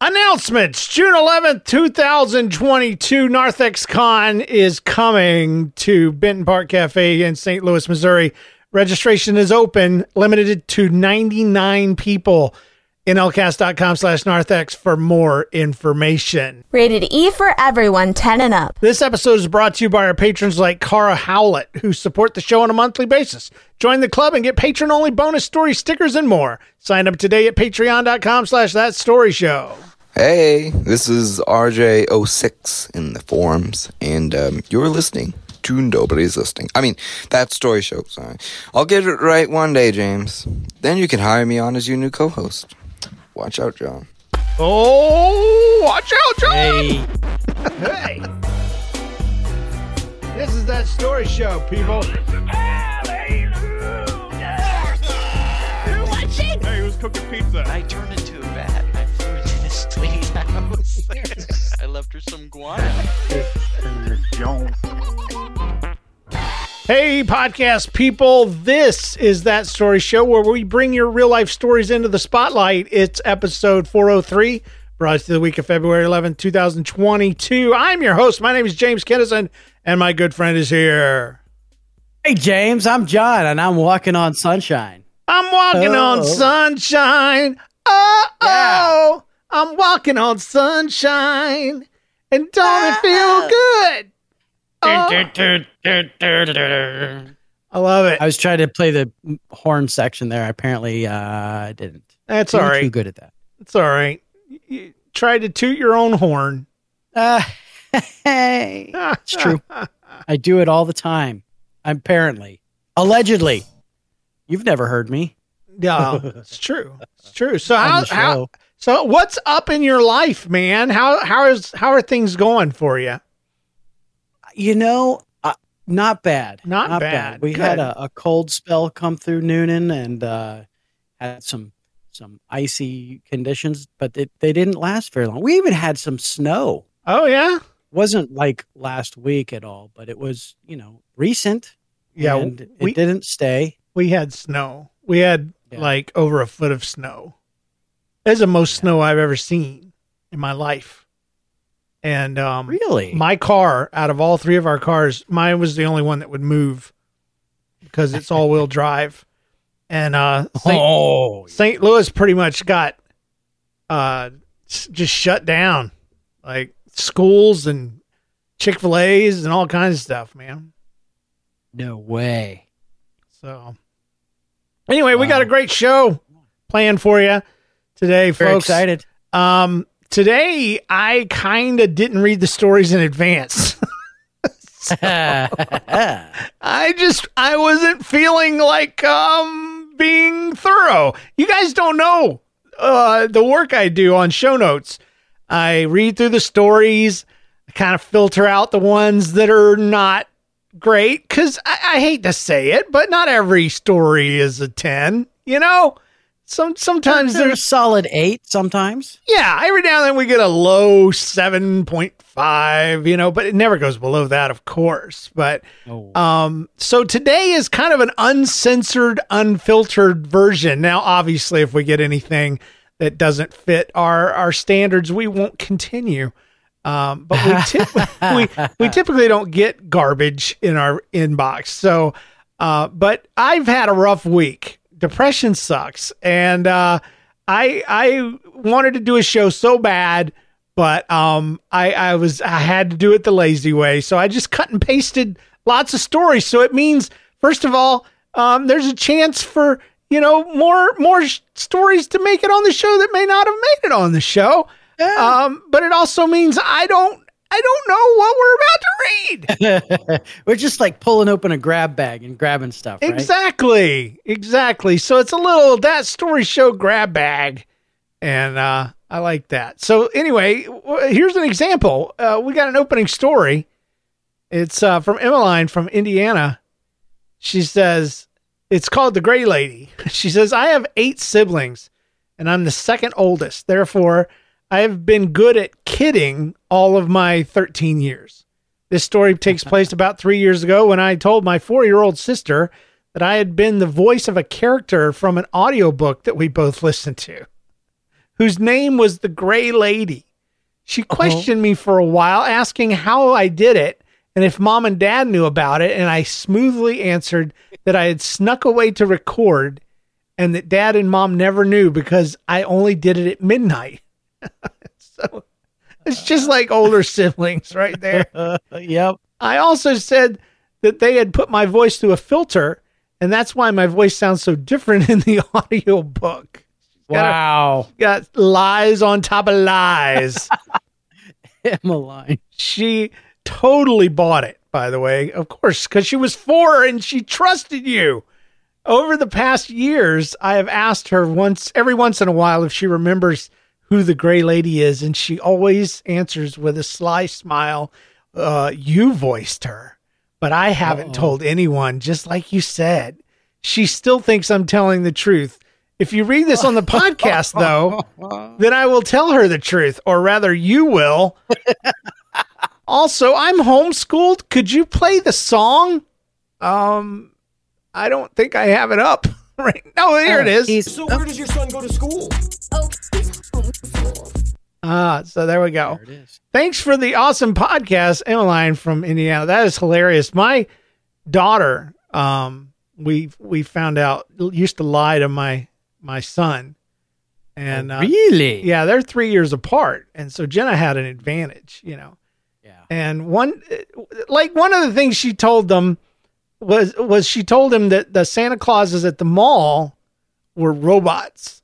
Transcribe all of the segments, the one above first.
Announcements June 11th, 2022. Narthex Con is coming to Benton Park Cafe in St. Louis, Missouri. Registration is open, limited to 99 people. NLCast.com slash Narthex for more information. Rated E for everyone, 10 and up. This episode is brought to you by our patrons like Cara Howlett, who support the show on a monthly basis. Join the club and get patron only bonus story stickers and more. Sign up today at patreon.com slash that story show. Hey, this is RJ06 in the forums, and um, you're listening to Nobody's Listening. I mean, that story show, sorry. I'll get it right one day, James. Then you can hire me on as your new co host. Watch out, John. Oh, watch out, John! Hey. Hey. This is that story show, people. Hey, who's cooking pizza? I turned into a bat. I flew into this lady's house. I left her some guano. Hey, podcast people. This is that story show where we bring your real life stories into the spotlight. It's episode 403, brought to you the week of February 11th, 2022. I'm your host. My name is James Kennison, and my good friend is here. Hey, James, I'm John, and I'm walking on sunshine. I'm walking on Oh. sunshine. Oh, oh, I'm walking on sunshine. And don't it feel good? Oh. I love it. I was trying to play the horn section there. Apparently, uh, I didn't. That's Didn't all Too good at that. It's all right. You tried to toot your own horn. Uh, hey, it's true. I do it all the time. Apparently, allegedly. You've never heard me. Yeah, it's true. It's true. So On how, the how show. So what's up in your life, man? How how is how are things going for you? You know, uh, not bad. Not bad. We Good. had a, a cold spell come through Newnan and uh, had some some icy conditions, but it, they didn't last very long. We even had some snow. Oh yeah, wasn't like last week at all, but it was you know recent. Yeah, and it we- didn't stay. we had snow. We had Yeah. like over a foot of snow. It's the most snow I've ever seen in my life. And um, Really? my car, out of all three of our cars, mine was the only one that would move because it's all wheel drive. And uh, St. Oh, St. Louis pretty much got uh, just shut down, like schools and Chick Fil A's and all kinds of stuff, man. no way! So, anyway, we got a great show planned for you today, Very folks. excited. Um, today I kind of didn't read the stories in advance. I just I wasn't feeling like um being thorough. You guys don't know uh the work I do on show notes. I read through the stories, I kind of filter out the ones that are not great cuz I, I hate to say it, but not every story is a 10, you know? Some sometimes They're there's solid eight. Sometimes yeah, every now and then we get a low 7.5, you know, but it never goes below that, of course. But Oh. um, so today is kind of an uncensored, unfiltered version. Now, obviously, if we get anything that doesn't fit our our standards, we won't continue. Um, but we, tip- we we typically don't get garbage in our inbox. So, uh, but I've had a rough week. Depression sucks, and uh, I I wanted to do a show so bad, but um I I was I had to do it the lazy way. So I just cut and pasted lots of stories. So it means first of all, um there's a chance for, you know, more more sh- stories to make it on the show that may not have made it on the show. Um but it also means I don't I don't know what we're about to read. We're just like pulling open a grab bag and grabbing stuff. Right? Exactly. Exactly. So it's a little that story show grab bag. And uh, I like that. So anyway, here's an example. Uh, we got an opening story. It's uh, from Emmeline from Indiana. She says, it's called The Gray Lady. She says, I have eight siblings and I'm the second oldest. Therefore, I have been good at kidding all of my 13 years. This story takes place about three years ago when I told my four year old sister that I had been the voice of a character from an audiobook that we both listened to, whose name was the Gray Lady. She uh-huh. questioned me for a while, asking how I did it and if mom and dad knew about it. And I smoothly answered that I had snuck away to record and that dad and mom never knew because I only did it at midnight. so it's just like older siblings right there. Yep. I also said that they had put my voice through a filter, and that's why my voice sounds so different in the audio book. Got Wow. got lies on top of lies. Emmeline. she totally bought it, by the way, of course, because she was four and she trusted you. Over the past years, I have asked her once, every once in a while, if she remembers who the gray lady is, and she always answers with a sly smile. Uh, you voiced her, but I haven't told anyone, just like you said. She still thinks I'm telling the truth. If you read this on the podcast, though, then I will tell her the truth, or rather, you will. also, I'm homeschooled. Could you play the song? Um, I don't think I have it up. Right? No, here it is. He's- So where does your son go to school? Oh, Ah, so there we go. There it is. Thanks for the awesome podcast, Emmeline from Indiana. That is hilarious. My daughter, um, we we found out used to lie to my my son, and uh, really? yeah, they're three years apart, and so Jenna had an advantage, you know. Yeah. And one, like one of the things she told them was was she told him that the Santa Clauses at the mall were robots.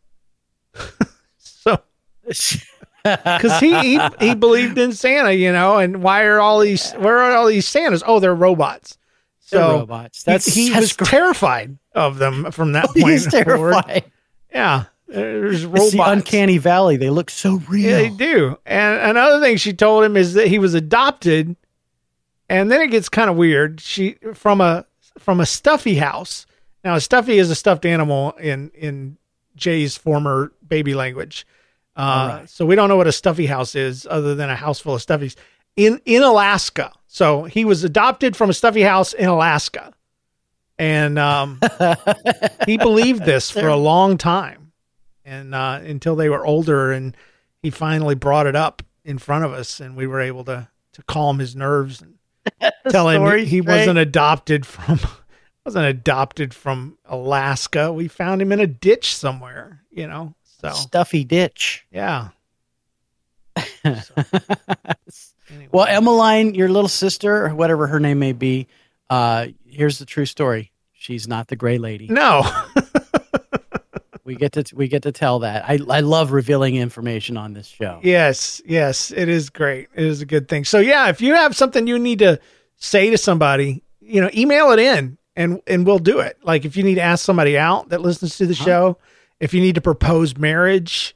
so because he, he he believed in Santa, you know, and why are all these where are all these Santas? Oh, they're robots. So They're robots. That's he, he that's was great. terrified of them from that point. He's forward. terrified. Yeah, there's It's the uncanny valley. They look so real. Yeah, they do. And another thing she told him is that he was adopted, and then it gets kind of weird. She from a from a stuffy house. Now, a stuffy is a stuffed animal in in Jay's former baby language. Uh, So we don't know what a stuffy house is, other than a house full of stuffies in in Alaska. So he was adopted from a stuffy house in Alaska, and um, he believed this for a long time, and uh, until they were older, and he finally brought it up in front of us, and we were able to to calm his nerves and tell him story's he wasn't adopted from wasn't adopted from Alaska. We found him in a ditch somewhere, you know. So Stuffy ditch. yeah. Anyway. Well, Emmeline, your little sister, or whatever her name may be, uh, here's the true story. She's not the gray lady. no. We get to we get to tell that. I I love revealing information on this show. Yes, yes, it is great. It is a good thing. So yeah, if you have something you need to say to somebody, you know, email it in and and we'll do it. Like if you need to ask somebody out that listens to the show, if you need to propose marriage,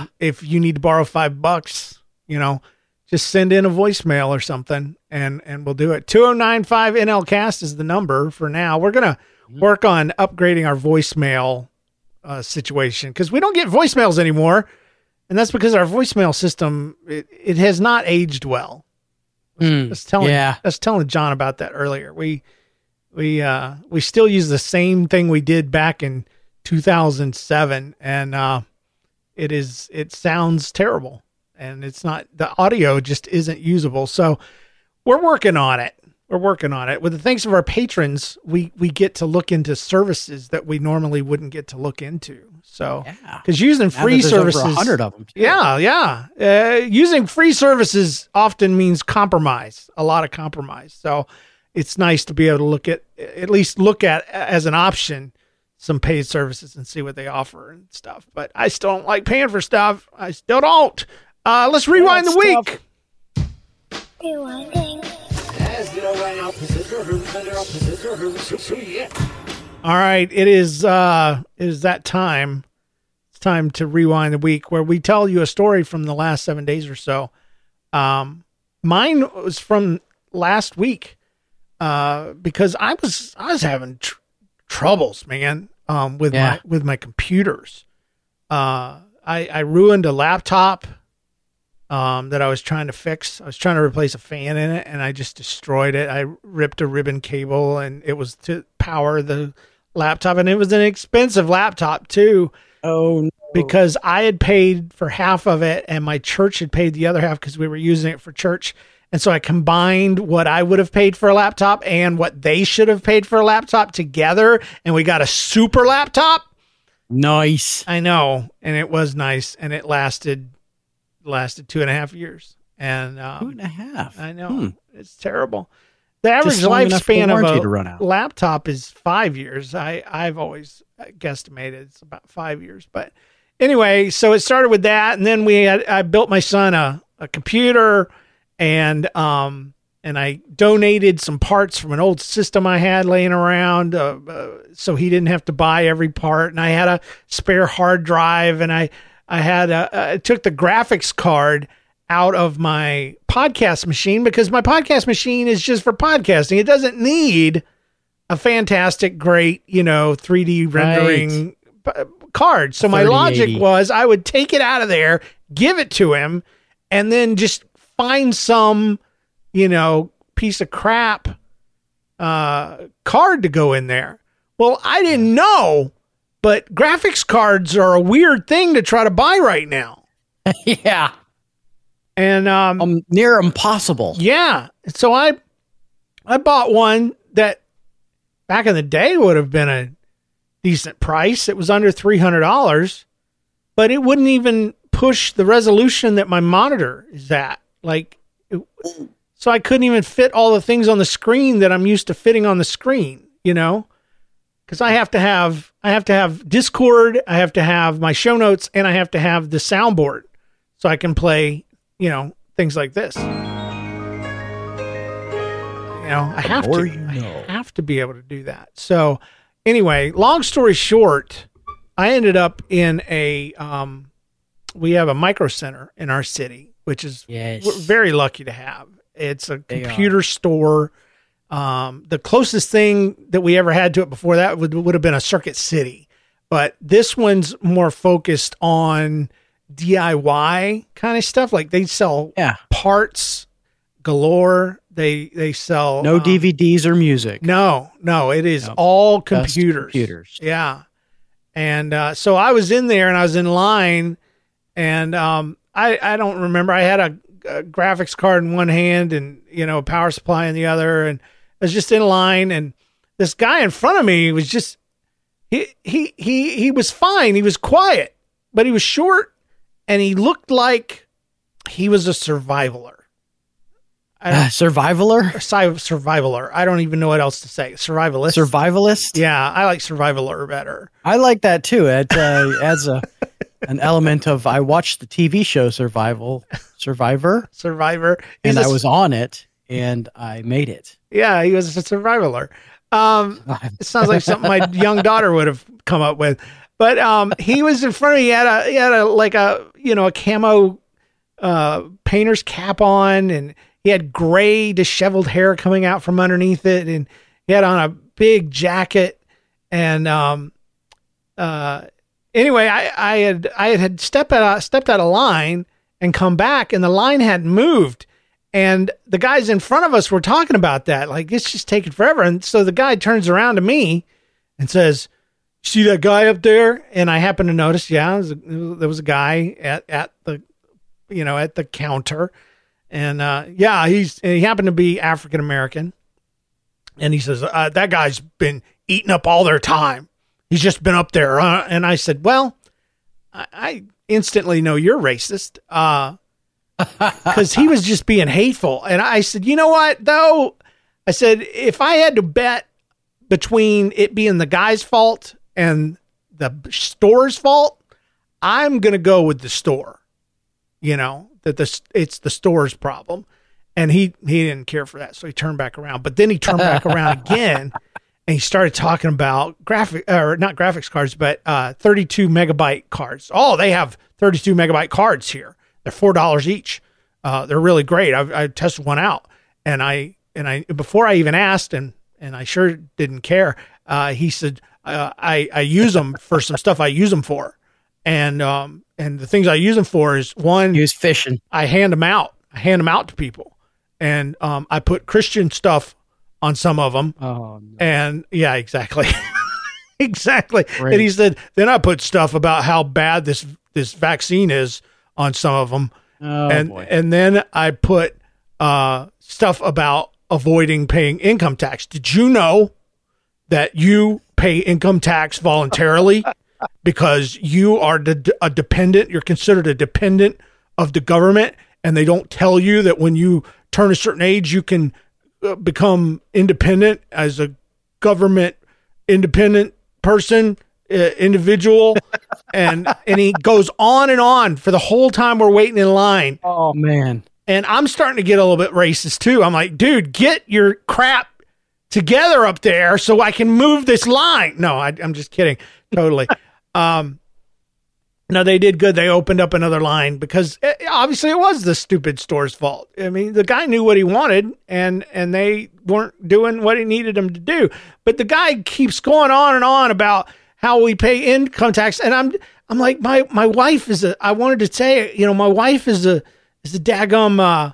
um, if you need to borrow 5 bucks, you know, just send in a voicemail or something and and we'll do it. 2095 NL cast is the number for now. We're going to work on upgrading our voicemail uh, situation because we don't get voicemails anymore and that's because our voicemail system it, it has not aged well. Mm, I was telling yeah. I was telling John about that earlier. We we uh we still use the same thing we did back in 2007 and uh it is it sounds terrible and it's not the audio just isn't usable. So we're working on it. We're working on it. With the thanks of our patrons, we we get to look into services that we normally wouldn't get to look into. So Yeah. because using free that there's services, 100 of them. yeah, yeah. Uh, using free services often means compromise, a lot of compromise. So it's nice to be able to look at, at least look at as an option, some paid services and see what they offer and stuff. But I still don't like paying for stuff. I still don't. Uh, let's rewind the stuff. week. All right, it is uh it is that time. It's time to rewind the week where we tell you a story from the last 7 days or so. Um mine was from last week. Uh because I was I was having tr- troubles, man, um with Yeah. my with my computers. Uh I I ruined a laptop um, that I was trying to fix. I was trying to replace a fan in it, and I just destroyed it. I ripped a ribbon cable, and it was to power the laptop, and it was an expensive laptop too Oh, no. because I had paid for half of it, and my church had paid the other half because we were using it for church. And so I combined what I would have paid for a laptop and what they should have paid for a laptop together, and we got a super laptop. nice. I know, and it was nice, and it lasted lasted two and a half years, and um, Two and a half. I know Hmm. it's terrible. The average long enough for the lifespan of a laptop is five years. I I've always guesstimated it's about five years, but anyway, so it started with that, and then we had I built my son a a computer, and um and I donated some parts from an old system I had laying around, uh, uh, so he didn't have to buy every part, and I had a spare hard drive, and I I had a, I took the graphics card out of my podcast machine because my podcast machine is just for podcasting. It doesn't need a fantastic, great, you know, 3D rendering p- card. So my logic was I would take it out of there, give it to him, and then just find some, you know, piece of crap uh, card to go in there. Well, I didn't know, but graphics cards are a weird thing to try to buy right now. yeah. And um, Um, near impossible. yeah, so I I bought one that back in the day would have been a decent price. It was under three hundred dollars, but it wouldn't even push the resolution that my monitor is at. Like, it, so I couldn't even fit all the things on the screen that I'm used to fitting on the screen. You know, because I have to have I have to have Discord, I have to have my show notes, and I have to have the soundboard so I can play. You know, things like this. You know, I have to. you know. I have to be able to do that. So, anyway, long story short, I ended up in a. Um, we have a micro center in our city, which is Yes. we're very lucky to have. It's a They computer store. Um, the closest thing that we ever had to it before that would would have been a Circuit City, but this one's more focused on DIY kind of stuff. Like they sell Yeah. parts galore. They they sell No um, DVDs or music. No, no, it is No. all Just computers. computers. Yeah. And uh, so I was in there and I was in line and um, I, I don't remember. I had a, a graphics card in one hand and, you know, a power supply in the other. And I was just in line and this guy in front of me was just, he, he, he, he was fine. He was quiet, but he was short and he looked like he was a survivaler. I Uh, survivaler? Sur- survivaler. I don't even know what else to say. Survivalist. Survivalist? Yeah, I like survivaler better. I like that too. It uh, adds a an element of I watched the TV show Survival Survivor Survivor. and He's I a- was on it and I made it. yeah, he was a survivaler. Um, it sounds like something my young daughter would have come up with. But um, he was in front of me. He had a he had a like a you know a camo uh, painter's cap on, and he had gray disheveled hair coming out from underneath it, and he had on a big jacket. And um, uh, anyway, I, I had I had stepped out stepped out of line and come back, and the line hadn't moved. And the guys in front of us were talking about that, like it's just taking forever. And so the guy turns around to me and says, "See that guy up there?" And I happen to notice, yeah, there was a, there was a guy at at the, you know, at the counter, and uh, yeah, he's he happened to be African American. And he says, uh, "That guy's been eating up all their time." He's just been up there. Uh, and I said, well, I, I instantly know you're racist. Uh, because he was just being hateful. And I said, you know what, though? I said, if I had to bet between it being the guy's fault and the store's fault, I'm going to go with the store. You know, that the, it's the store's problem. And he, he didn't care for that. So he turned back around. But then he turned back around again and he started talking about graphic or not graphics cards, but uh, 32 megabyte cards. Oh, they have 32 megabyte cards here. They're four dollars each. Uh, they're really great. I, I tested one out, and I and I before I even asked, and and I sure didn't care. Uh, he said uh, I I use them for some stuff I use them for, and um and the things I use them for is one was fishing. I hand them out. I hand them out to people, and um I put Christian stuff on some of them, Oh, no. and yeah, exactly. exactly. Right. And he said, then I put stuff about how bad this this vaccine is on some of them. oh and boy. and then I put uh stuff about avoiding paying income tax. Did you know that you pay income tax voluntarily because you are de- a dependent, you're considered a dependent of the government and they don't tell you that when you turn a certain age you can uh, become independent as a government independent person individual and and he goes on and on for the whole time we're waiting in line oh man. and I'm starting to get a little bit racist too. I'm like, dude, get your crap together up there so I can move this line. No, I, I'm just kidding. Totally. um, no, they did good. They opened up another line because eh, obviously it was the stupid store's fault. I mean, the guy knew what he wanted, and and they weren't doing what he needed them to do. But the guy keeps going on and on about how we pay income tax, and I'm I'm like, my my wife is a. I wanted to say, you know, my wife is a is a daggum, uh,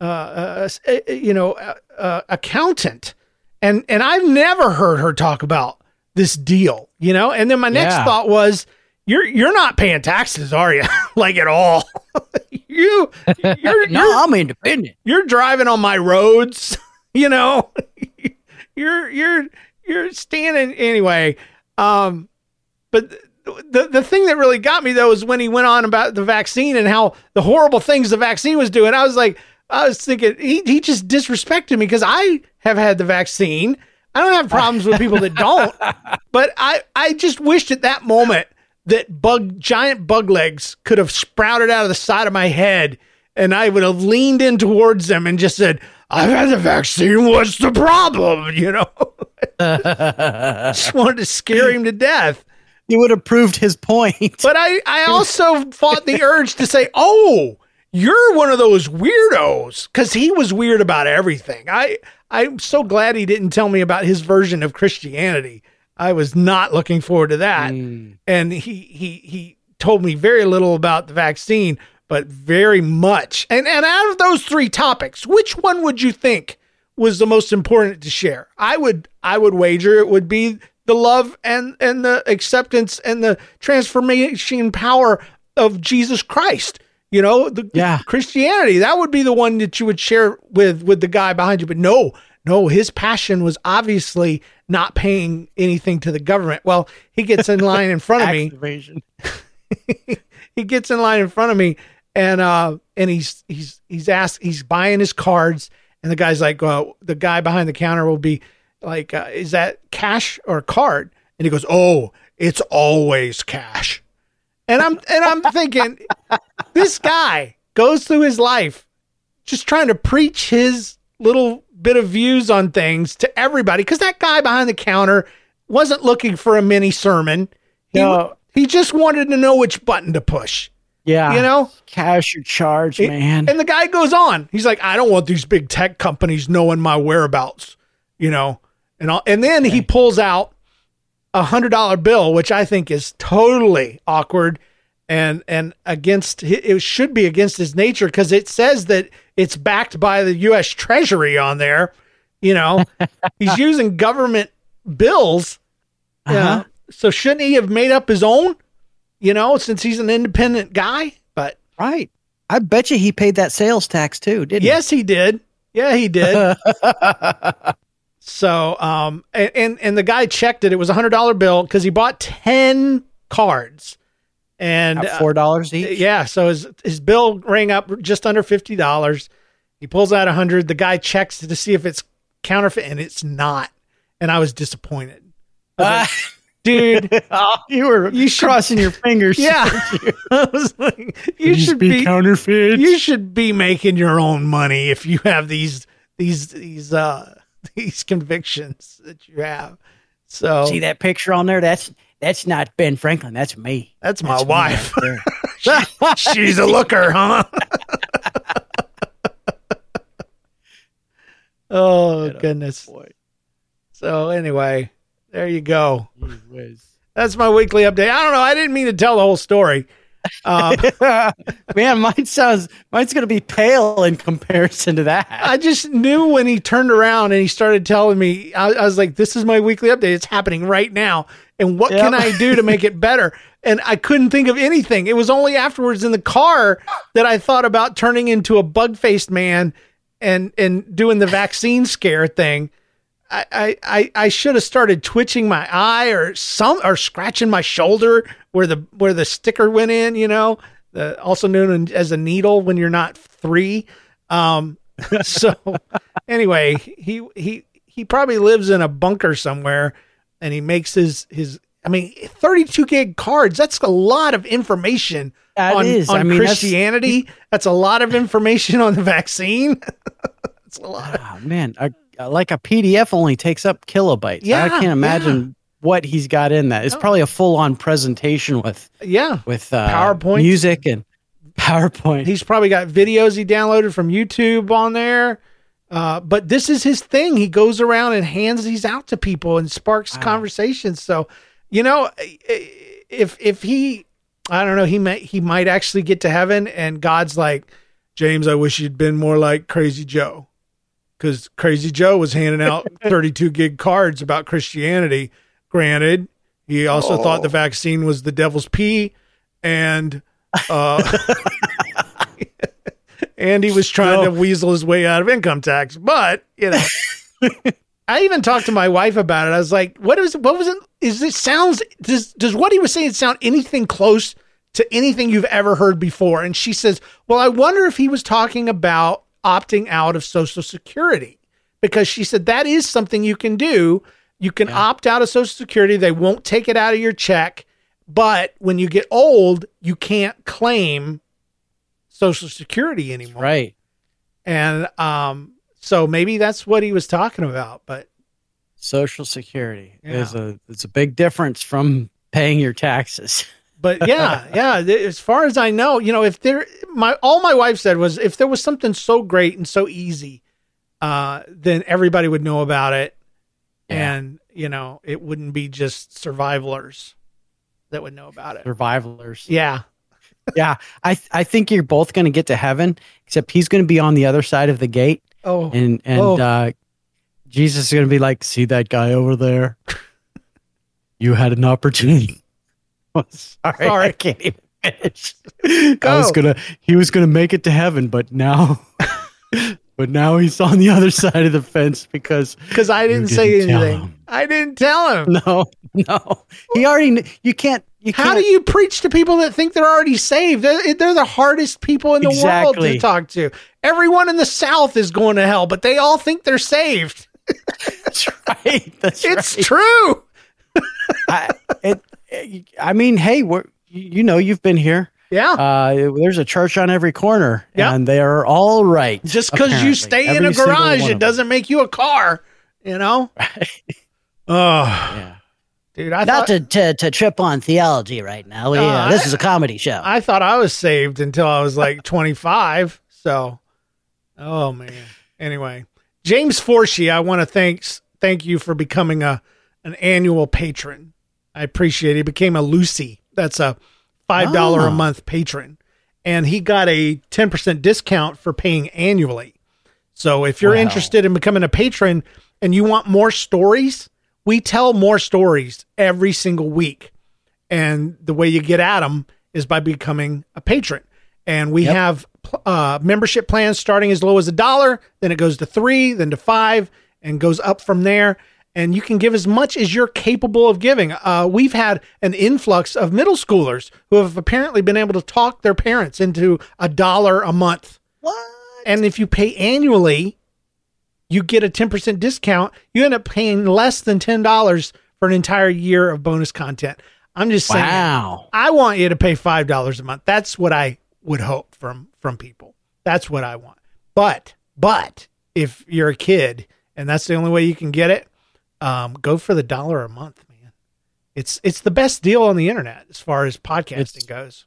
uh, uh, uh, you know, uh, uh, accountant, and and I've never heard her talk about this deal, you know. And then my next Yeah. thought was, you're you're not paying taxes, are you? like at all? you you're No, you're, I'm independent. you're driving on my roads, you know. you're you're you're standing anyway. Um, but the the thing that really got me though is when he went on about the vaccine and how the horrible things the vaccine was doing. I was like, I was thinking he he just disrespected me because I have had the vaccine. I don't have problems with people that don't, but I I just wished at that moment that bug giant bug legs could have sprouted out of the side of my head and I would have leaned in towards them and just said, I've had the vaccine. What's the problem? You know, just wanted to scare him to death. He would have proved his point. But I, I also fought the urge to say, oh, you're one of those weirdos because he was weird about everything. I, I'm so glad he didn't tell me about his version of Christianity. I was not looking forward to that. Mm. And he, he, he told me very little about the vaccine, but very much. And, and out of those three topics, which one would you think was the most important to share? I would, I would wager it would be the love and, and the acceptance and the transformation power of Jesus Christ. You know, the Yeah. Christianity. That would be the one that you would share with with the guy behind you. But no, no, his passion was obviously not paying anything to the government. Well, he gets in line in front of me he gets in line in front of me and uh and he's he's he's asked he's buying his cards and the guy's like uh, the guy behind the counter will be like uh, is that cash or card? And he goes oh it's always cash. And i'm and i'm thinking this guy goes through his life just trying to preach his little bit of views on things to everybody because that guy behind the counter wasn't looking for a mini sermon. He, No. he just wanted to know which button to push Yeah. you know? Cash or charge, It- man. and the guy goes on. He's like i don't want these big tech companies knowing my whereabouts you know? And all, and then he pulls out a hundred dollar bill which i think is totally awkward and and against it should be against his nature because it says that it's backed by the us treasury on there you know? He's using government bills yeah. Uh-huh. so shouldn't he have made up his own you know since he's an independent guy but right. I bet you he paid that sales tax too, didn't Yes, he did. Yeah, he did. So, um, and and, and the guy checked it. It was a hundred dollar bill because he bought ten cards, and At uh, four dollars each. yeah, so his his bill rang up just under fifty dollars. He pulls out a hundred. The guy checks to see if it's counterfeit, and it's not. And I was disappointed, Ah, dude. oh, you were You should- crossing your fingers. Yeah, I was like, you These should be counterfeit. you should be making your own money if you have these these these uh these convictions that you have. So See that picture on there? That's that's not Ben Franklin. That's me. that's my That's me wife. right there. She's a looker, huh? oh goodness. Boy, So anyway, there you go. That's my weekly update. I don't know. I didn't mean to tell the whole story. Um, Man, mine sounds mine's gonna be pale in comparison to that. I just knew when he turned around and he started telling me, I, I was like, this is my weekly update. It's happening right now. And what Yep. can I do to make it better? And I couldn't think of anything. It was only afterwards in the car that I thought about turning into a bug faced man and, and doing the vaccine scare thing. I, I, I, I should have started twitching my eye or some or scratching my shoulder where the where the sticker went in, you know, the also known as a needle when you're not three. Um, so anyway, he he he probably lives in a bunker somewhere, and he makes his his. I mean, 32 gig cards. That's a lot of information That on, is. on I mean, Christianity. That's, a lot of information on the vaccine. That's a lot. Oh man, a, like a PDF only takes up kilobytes. Yeah, I can't imagine what he's got in that. It's No. probably a full on presentation with Yeah, with uh, PowerPoint. music, and PowerPoint. He's probably got videos he downloaded from YouTube on there. Uh, but this is his thing. He goes around and hands these out to people and sparks Wow. conversations. So, you know, if if he, I don't know, he might he might actually get to heaven, and God's like, James, I wish you'd been more like Crazy Joe, because Crazy Joe was handing out 32 gig cards about Christianity. Granted, he also thought the vaccine was the devil's pee, and uh, and he was trying to weasel his way out of income tax. But you know, I even talked to my wife about it. I was like, "What is? What was it? Is it sounds? Does does what he was saying sound anything close to anything you've ever heard before?" And she says, "Well, I wonder if he was talking about opting out of Social Security because she said that is something you can do. You can opt out of Social Security. They won't take it out of your check." But when you get old, you can't claim Social Security anymore. right. And um, so maybe that's what he was talking about. But Social Security Yeah. is a it's a big difference from paying your taxes. but yeah, yeah. As far as I know, you know, if there, my all my wife said was if there was something so great and so easy, uh, then everybody would know about it, Yeah. and you know, it wouldn't be just survivalers that would know about it. Survivalers. Yeah, Yeah, I th- I think you're both going to get to heaven, except he's going to be on the other side of the gate, Oh, and and Oh. uh, Jesus is going to be like, "See that guy over there? You had an opportunity." Sorry, Sorry. I can't even finish. I was gonna, he was gonna make it to heaven, but now, but now he's on the other side of the fence because because I didn't, say didn't tell anything. I didn't tell him. no, no, he already. You can't. You How can't, do you preach to people that think they're already saved? They're, they're the hardest people in the world to talk to. Everyone in the South is going to hell, but they all think they're saved. That's right. That's It's right. true. I, it- I mean, hey, we're, you you know, you've been here. Yeah. Uh, there's a church on every corner, Yeah. and they are all right. Just because you apparently. stay in a garage, it doesn't make you a car. You know? Oh, Yeah. dude, I Not thought to, to to trip on theology right now. We, uh, Uh, this is a comedy show. I thought I was saved until I was like 25. So, oh man. Anyway, James Forshey, I want to thanks thank you for becoming a an annual patron. I appreciate it. He became a Lucy. That's a five dollar a Oh. month patron, and he got a ten percent discount for paying annually. So if you're Wow. interested in becoming a patron and you want more stories, we tell more stories every single week. And the way you get at them is by becoming a patron. And we have uh, membership plans starting as low as a dollar, then it goes to three, then to five, and goes up from there. And you can give as much as you're capable of giving. Uh, we've had an influx of middle schoolers who have apparently been able to talk their parents into a dollar a month. What? And if you pay annually, you get a 10% discount. You end up paying less than $10 for an entire year of bonus content. I'm just saying. Wow. I want you to pay five dollars a month. That's what I would hope from from people. That's what I want. But but if you're a kid and that's the only way you can get it, um, go for the dollar a month, man. It's it's the best deal on the internet as far as podcasting It's- goes.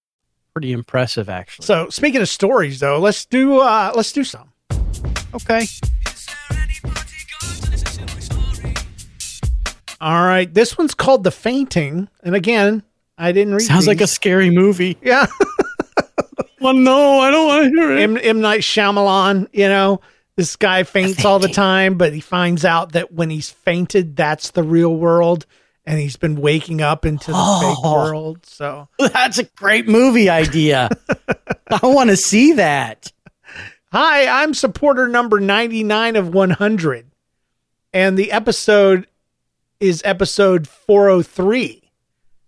Pretty impressive, actually. So speaking of stories though, let's do uh let's do some. okay. All right. This one's called The Fainting. And again, I didn't read it. Sounds like a scary movie. Yeah. Well, no, I don't want to hear M, M. Night Shyamalan, you know, this guy faints all the time, but he finds out that when he's fainted, that's the real world. And he's been waking up into the fake Oh. world. So, That's a great movie idea. I want to see that. hi, I'm supporter number 99 of 100. And the episode is episode 403.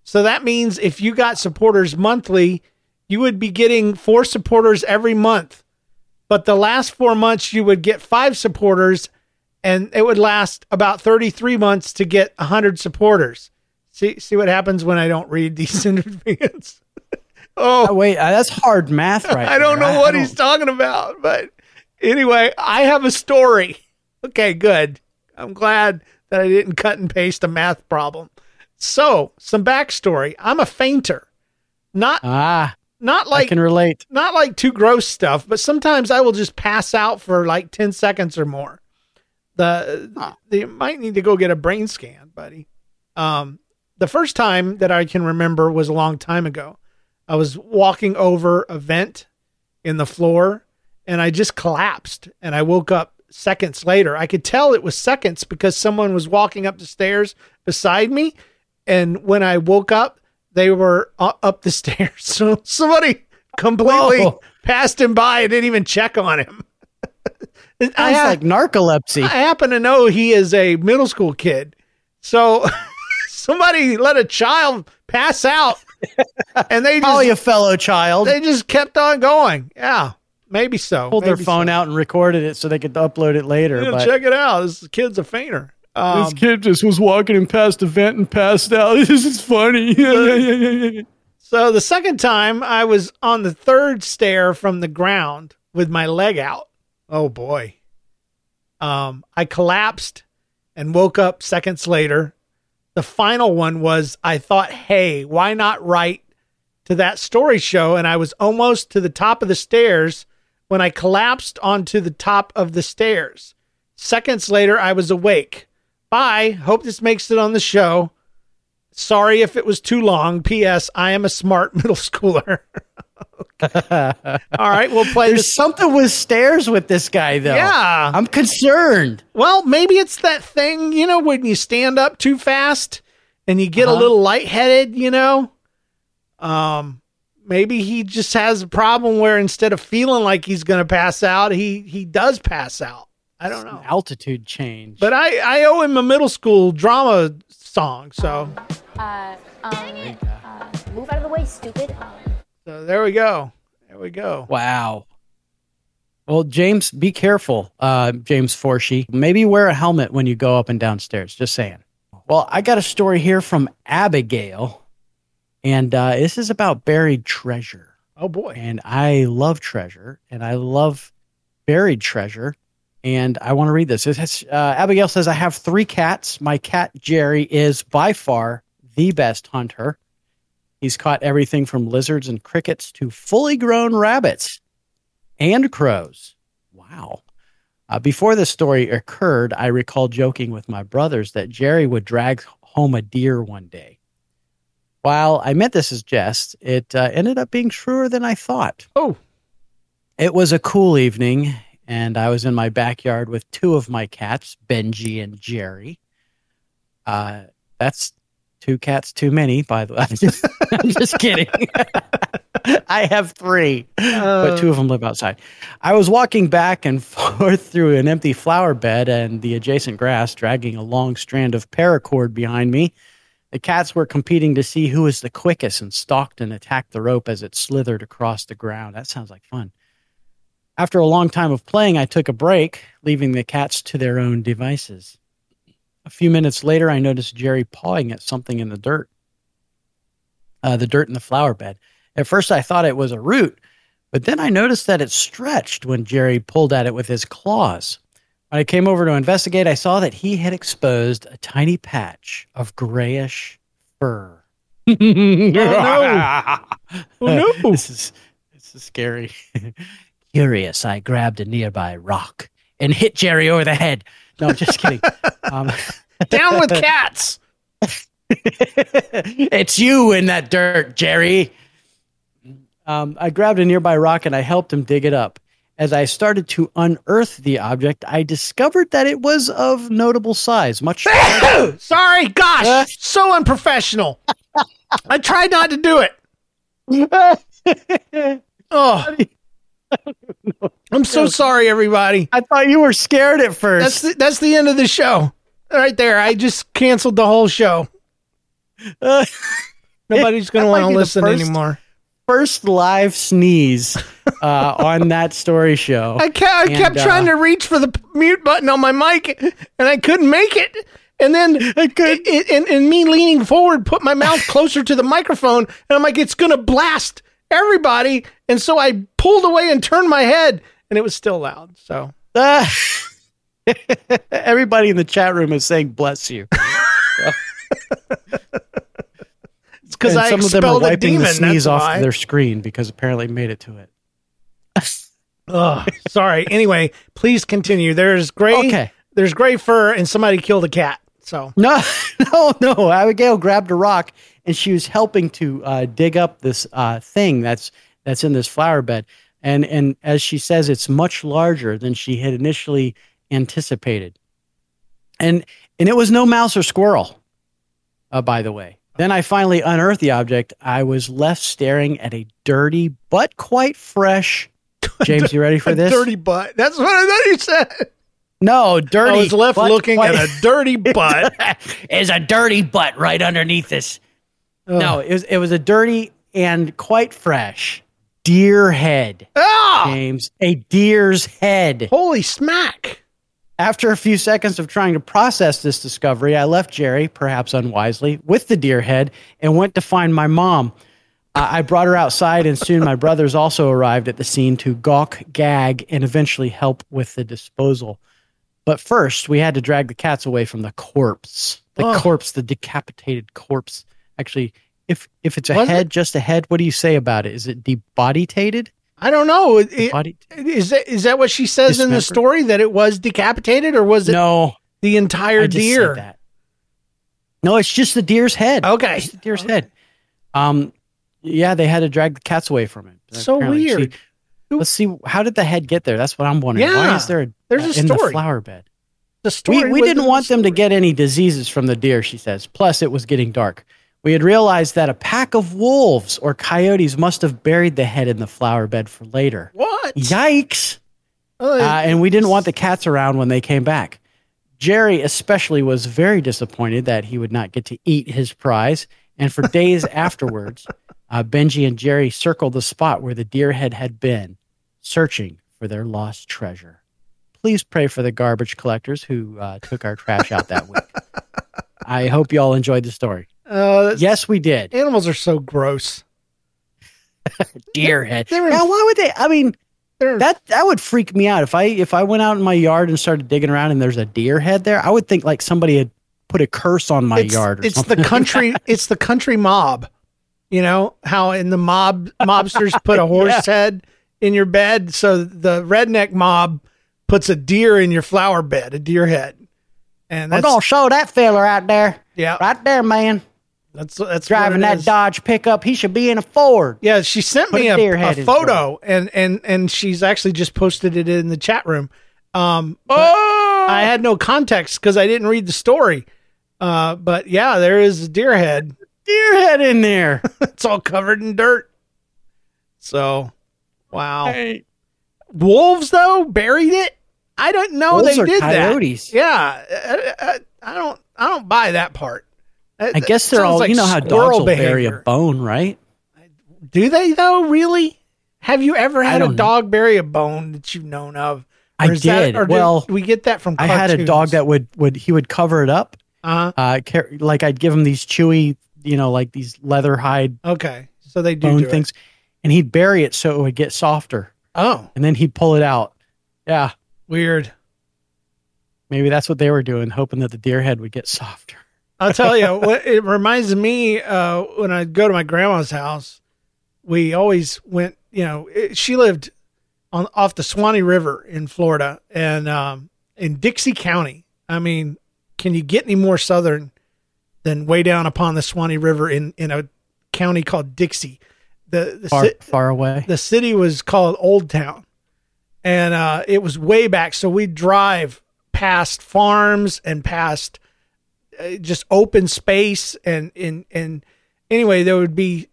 So that means if you got supporters monthly, you would be getting four supporters every month. But the last four months, you would get five supporters, and it would last about 33 months to get 100 supporters. See, see what happens when I don't read these in advance. oh, Oh, wait, uh, that's hard math, right? I don't there. know what I he's talking about, but anyway, I have a story. Okay, good. I'm glad that I didn't cut and paste a math problem. So, some backstory. I'm a fainter. Not Ah, not like I can relate. not like too gross stuff, but sometimes I will just pass out for like 10 seconds or more. The they might need to go get a brain scan, buddy. Um the first time that I can remember was a long time ago. I was walking over a vent in the floor and I just collapsed and I woke up seconds later. I could tell it was seconds because someone was walking up the stairs beside me and when I woke up they were up the stairs. So somebody completely Whoa. passed him by and didn't even check on him. I, Sounds ha- like narcolepsy. I happen to know he is a middle school kid. So somebody let a child pass out and they Probably a fellow child. they just kept on going. Yeah, maybe so. pulled their phone so. out and recorded it so they could upload it later. Yeah, but check it out. This kid's a fainter. Um, this kid just was walking and past a vent and passed out. This is funny. So the second time I was on the third stair from the ground with my leg out. Oh boy. Um, I collapsed and woke up seconds later. The final one was I thought, hey, why not write to that story show? And I was almost to the top of the stairs when I collapsed onto the top of the stairs. Seconds later, I was awake. Bye. Hope this makes it on the show. Sorry if it was too long. P.S. I am a smart middle schooler. All right, we'll play There's this. something with stairs with this guy, though. Yeah. I'm concerned. Well, maybe it's that thing, you know, when you stand up too fast and you get a Uh-huh. little lightheaded, you know? Um maybe he just has a problem where instead of feeling like he's going to pass out, he he does pass out. I don't know. Altitude change. But I I owe him a middle school drama song, so Uh, um, uh, move out of the way, stupid. So there we go. There we go. wow. Well, James, be careful, uh, James Forshee. Maybe wear a helmet when you go up and downstairs. Just saying. Well, I got a story here from Abigail, and uh, this is about buried treasure. Oh boy. And I love treasure, and I love buried treasure. And I want to read this. It has, uh, Abigail says, I have three cats. My cat, Jerry, is by far the best hunter. He's caught everything from lizards and crickets to fully grown rabbits and crows. Wow. Uh, before this story occurred, I recall joking with my brothers that Jerry would drag home a deer one day. While I meant this as jest, it uh, ended up being truer than I thought. Oh. It was a cool evening, and I was in my backyard with two of my cats, Benji and Jerry. Uh, that's two cats too many, by the way. I'm just, I'm just kidding. I have three, but two of them live outside. I was walking back and forth through an empty flower bed and the adjacent grass, dragging a long strand of paracord behind me. The cats were competing to see who was the quickest and stalked and attacked the rope as it slithered across the ground. That sounds like fun. After a long time of playing, I took a break, leaving the cats to their own devices. A few minutes later, I noticed Jerry pawing at something in the dirt, uh, the dirt in the flower bed. At first, I thought it was a root, but then I noticed that it stretched when Jerry pulled at it with his claws. When I came over to investigate, I saw that he had exposed a tiny patch of grayish fur. oh no. Oh, no. this is this is scary. Curious, I grabbed a nearby rock and hit Jerry over the head. No, just kidding. Um, Down with cats. it's you in that dirt, Jerry. Um, I grabbed a nearby rock and I helped him dig it up. As I started to unearth the object, I discovered that it was of notable size, much. Sorry, gosh, so unprofessional. I tried not to do it. Oh, I'm so sorry, everybody. I thought you were scared at first. That's the, that's the end of the show. Right there. I just canceled the whole show. Uh, Nobody's going to want to listen first- anymore. first live sneeze uh, on that story show. I kept, I And, kept uh, trying to reach for the mute button on my mic, and I couldn't make it. And then I could. it, and, and me leaning forward put my mouth closer to the microphone, and I'm like, it's gonna blast everybody. And so I pulled away and turned my head, and it was still loud. So Uh, everybody in the chat room is saying "bless you." it's because some of them are wiping demon. the sneeze off why. their screen because apparently made it to it. Ugh, sorry. Anyway, please continue. There's gray. Okay. There's gray fur, and somebody killed a cat. So No, no, no. Abigail grabbed a rock and she was helping to uh, dig up this uh, thing that's that's in this flower bed. And and as she says, it's much larger than she had initially anticipated. And and it was no mouse or squirrel. Uh, by the way, then I finally unearthed the object. I was left staring at a dirty but quite fresh. James, you ready for this? dirty butt. That's what I thought you said. No, dirty. I was left looking quite- at a dirty butt. Is a dirty butt right underneath this. No, it was it was a dirty and quite fresh deer head, Ah! James. A deer's head. Holy smack! After a few seconds of trying to process this discovery, I left Jerry, perhaps unwisely, with the deer head and went to find my mom. I brought her outside, and soon my brothers also arrived at the scene to gawk, gag, and eventually help with the disposal. But first, we had to drag the cats away from the corpse. The Ugh. corpse, the decapitated corpse. Actually, if if it's a Was it? head, just a head, what do you say about it? Is it debodytated? I don't know. It- it- Body- Is that is that what she says in the story that it was decapitated or was it no, the entire I just deer? said that. No, it's just the deer's head. Okay. Just the deer's head. Um, yeah, they had to drag the cats away from it. So Apparently. Weird. let's see. How did the head get there? That's what I'm wondering. Why is there a, there's a in the flower bed? The story. We, we didn't in the want them to get any diseases from the deer, she says. Plus, it was getting dark. We had realized that a pack of wolves or coyotes must have buried the head in the flower bed for later. what? Yikes! Uh, and we didn't want the cats around when they came back. Jerry, especially, was very disappointed that he would not get to eat his prize. And for days afterwards, uh, Benji and Jerry circled the spot where the deer head had been, searching for for their lost treasure. Please pray for the garbage collectors who uh, took our trash out that week. I hope you all enjoyed the story. Uh, Yes, we did. animals are so gross. Deer head. They're- Now, why would they? I mean, that that would freak me out if I if I went out in my yard and started digging around and there's a deer head there. I would think like somebody had put a curse on my it's, yard. Or it's something. the country. it's the country mob. You know how in the mob mobsters put a horse head in your bed, so the redneck mob puts a deer in your flower bed, a deer head, and We're gonna show that feller out there, yeah, right there, man, that's that's driving what it that is. Dodge pickup. He should be in a Ford. Yeah, she sent Put me a a, deer a head in photo, and and and she's actually just posted it in the chat room. Um, Oh! I had no context because I didn't read the story. Uh, but yeah, there is a deer head. deer head in there. It's all covered in dirt. So, wow. Hey, Wolves though buried it. I don't know Wolves they are did coyotes. that. Yeah, I, I, I don't. I don't buy that part. I guess they're all. you know how dogs will bury a bone, right? Do they though? Really? Have you ever had a dog bury a bone that you've known of? I is that- did. or Well, we get that from. I had a dog that would would he would cover it up. Uh, Uh, car- like I'd give him these chewy, you know, like these leather hide okay, so they do, bone do it. things, and he'd bury it so it would get softer, Oh, and then he'd pull it out. Yeah, weird. maybe that's what they were doing, hoping that the deer head would get softer. I'll tell you, what it reminds me uh, when I go to my grandma's house. We always went. You know, it, she lived on off the Swanee River in Florida and um, in Dixie County. I mean, can you get any more southern than way down upon the Swanee River in in a county called Dixie? The the, Far far away. the city was called Old Town, and uh, it was way back. So we drive past farms and past just open space, and and and anyway, there would be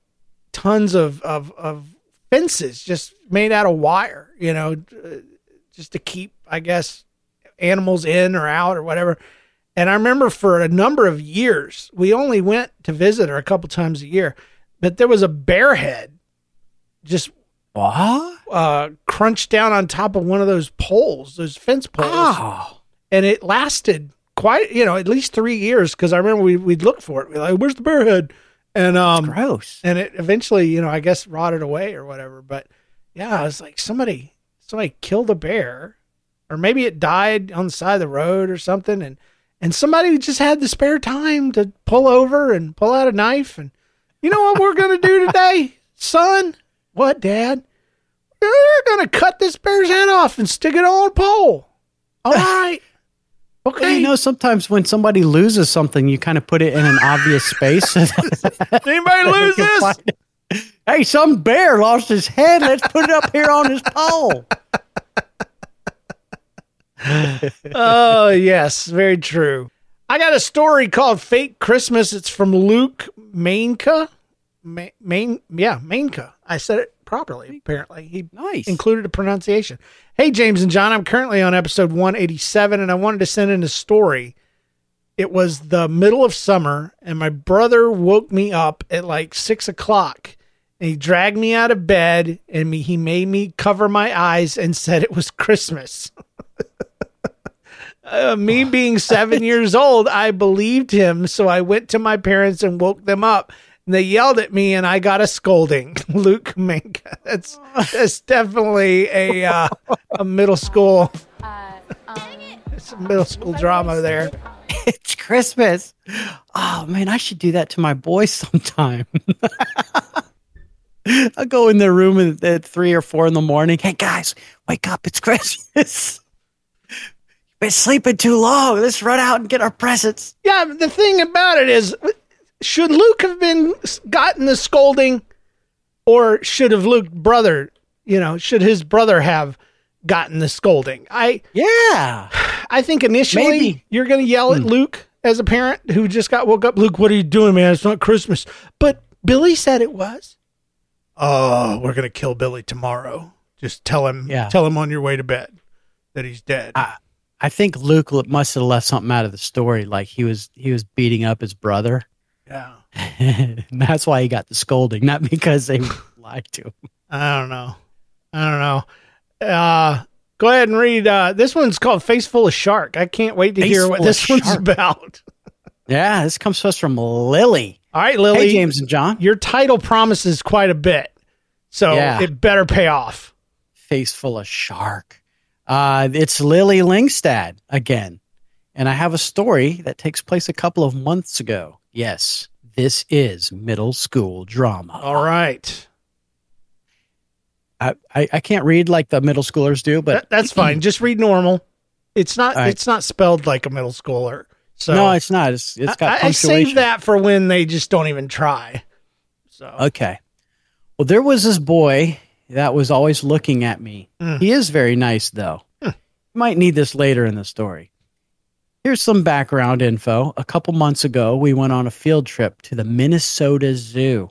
tons of of of fences just made out of wire, you know, uh, just to keep, I guess, animals in or out or whatever. And I remember for a number of years, we only went to visit her a couple times a year, but there was a bear head just What? uh, crunched down on top of one of those poles, those fence poles, Oh, and it lasted quite, you know, at least three years. Because I remember we we'd look for it. We're like, "Where's the bear head?" And um, gross. and it eventually, you know, I guess rotted away or whatever. But yeah, I was like, somebody somebody killed a bear, or maybe it died on the side of the road or something, and and somebody just had the spare time to pull over and pull out a knife and you know what we're gonna do today, son? What, Dad? We're gonna cut this bear's head off and stick it on a pole. All right. Well, Okay. you know, sometimes when somebody loses something, you kind of put it in an obvious space. Anybody lose this? Hey, some bear lost his head. Let's put it up here on this pole. oh yes, very true. I got a story called "Fake Christmas." It's from Luke Mainka. Ma- Main, yeah, Mainka. I said it properly. Apparently, he Nice. included a pronunciation. Hey, James and John, I'm currently on episode 187, and I wanted to send in a story. It was the middle of summer, and my brother woke me up at like six o'clock. And he dragged me out of bed, and me, he made me cover my eyes and said it was Christmas. Uh, me being seven years old, I believed him, so I went to my parents and woke them up. And they yelled at me, and I got a scolding. Luke Minka. That's that's definitely a uh, a middle school Uh, um, it's a middle school drama there. It's Christmas. Oh man, I should do that to my boys sometime. I'll go in their room at, at three or four in the morning. Hey guys, wake up! It's Christmas. You've been sleeping too long. Let's run out and get our presents. Yeah, the thing about it is, should Luke have been gotten the scolding, or should have Luke brother? You know, should his brother have gotten the scolding? I Yeah. I think initially Maybe. you're going to yell at hmm. Luke as a parent who just got woke up. Luke, what are you doing, man? It's not Christmas. But Billy said it was. Oh, we're going to kill Billy tomorrow. Just tell him, Yeah. tell him on your way to bed that he's dead. I, I think Luke must have left something out of the story, like he was he was beating up his brother. Yeah. that's why he got the scolding, not because they lied to him. I don't know. I don't know. Uh, go ahead and read. Uh, this one's called Face Full of Shark. I can't wait to Face hear what this one's Shark. about. Yeah, this comes to us from Lily. All right, Lily. Hey, James and John. Your title promises quite a bit, so Yeah. it better pay off. Face full of shark. Uh, it's Lily Lingstad again. And I have a story that takes place a couple of months ago. Yes, this is middle school drama. All right, I, I, I can't read like the middle schoolers do, but That- that's fine. Just read normal. It's not. Right. It's not spelled like a middle schooler. So no, it's not. It's, it's got I, I that for when they just don't even try. So Okay. Well, there was this boy that was always looking at me. Mm. He is very nice, though. You might need this later in the story. Here's some background info. A couple months ago, we went on a field trip to the Minnesota Zoo.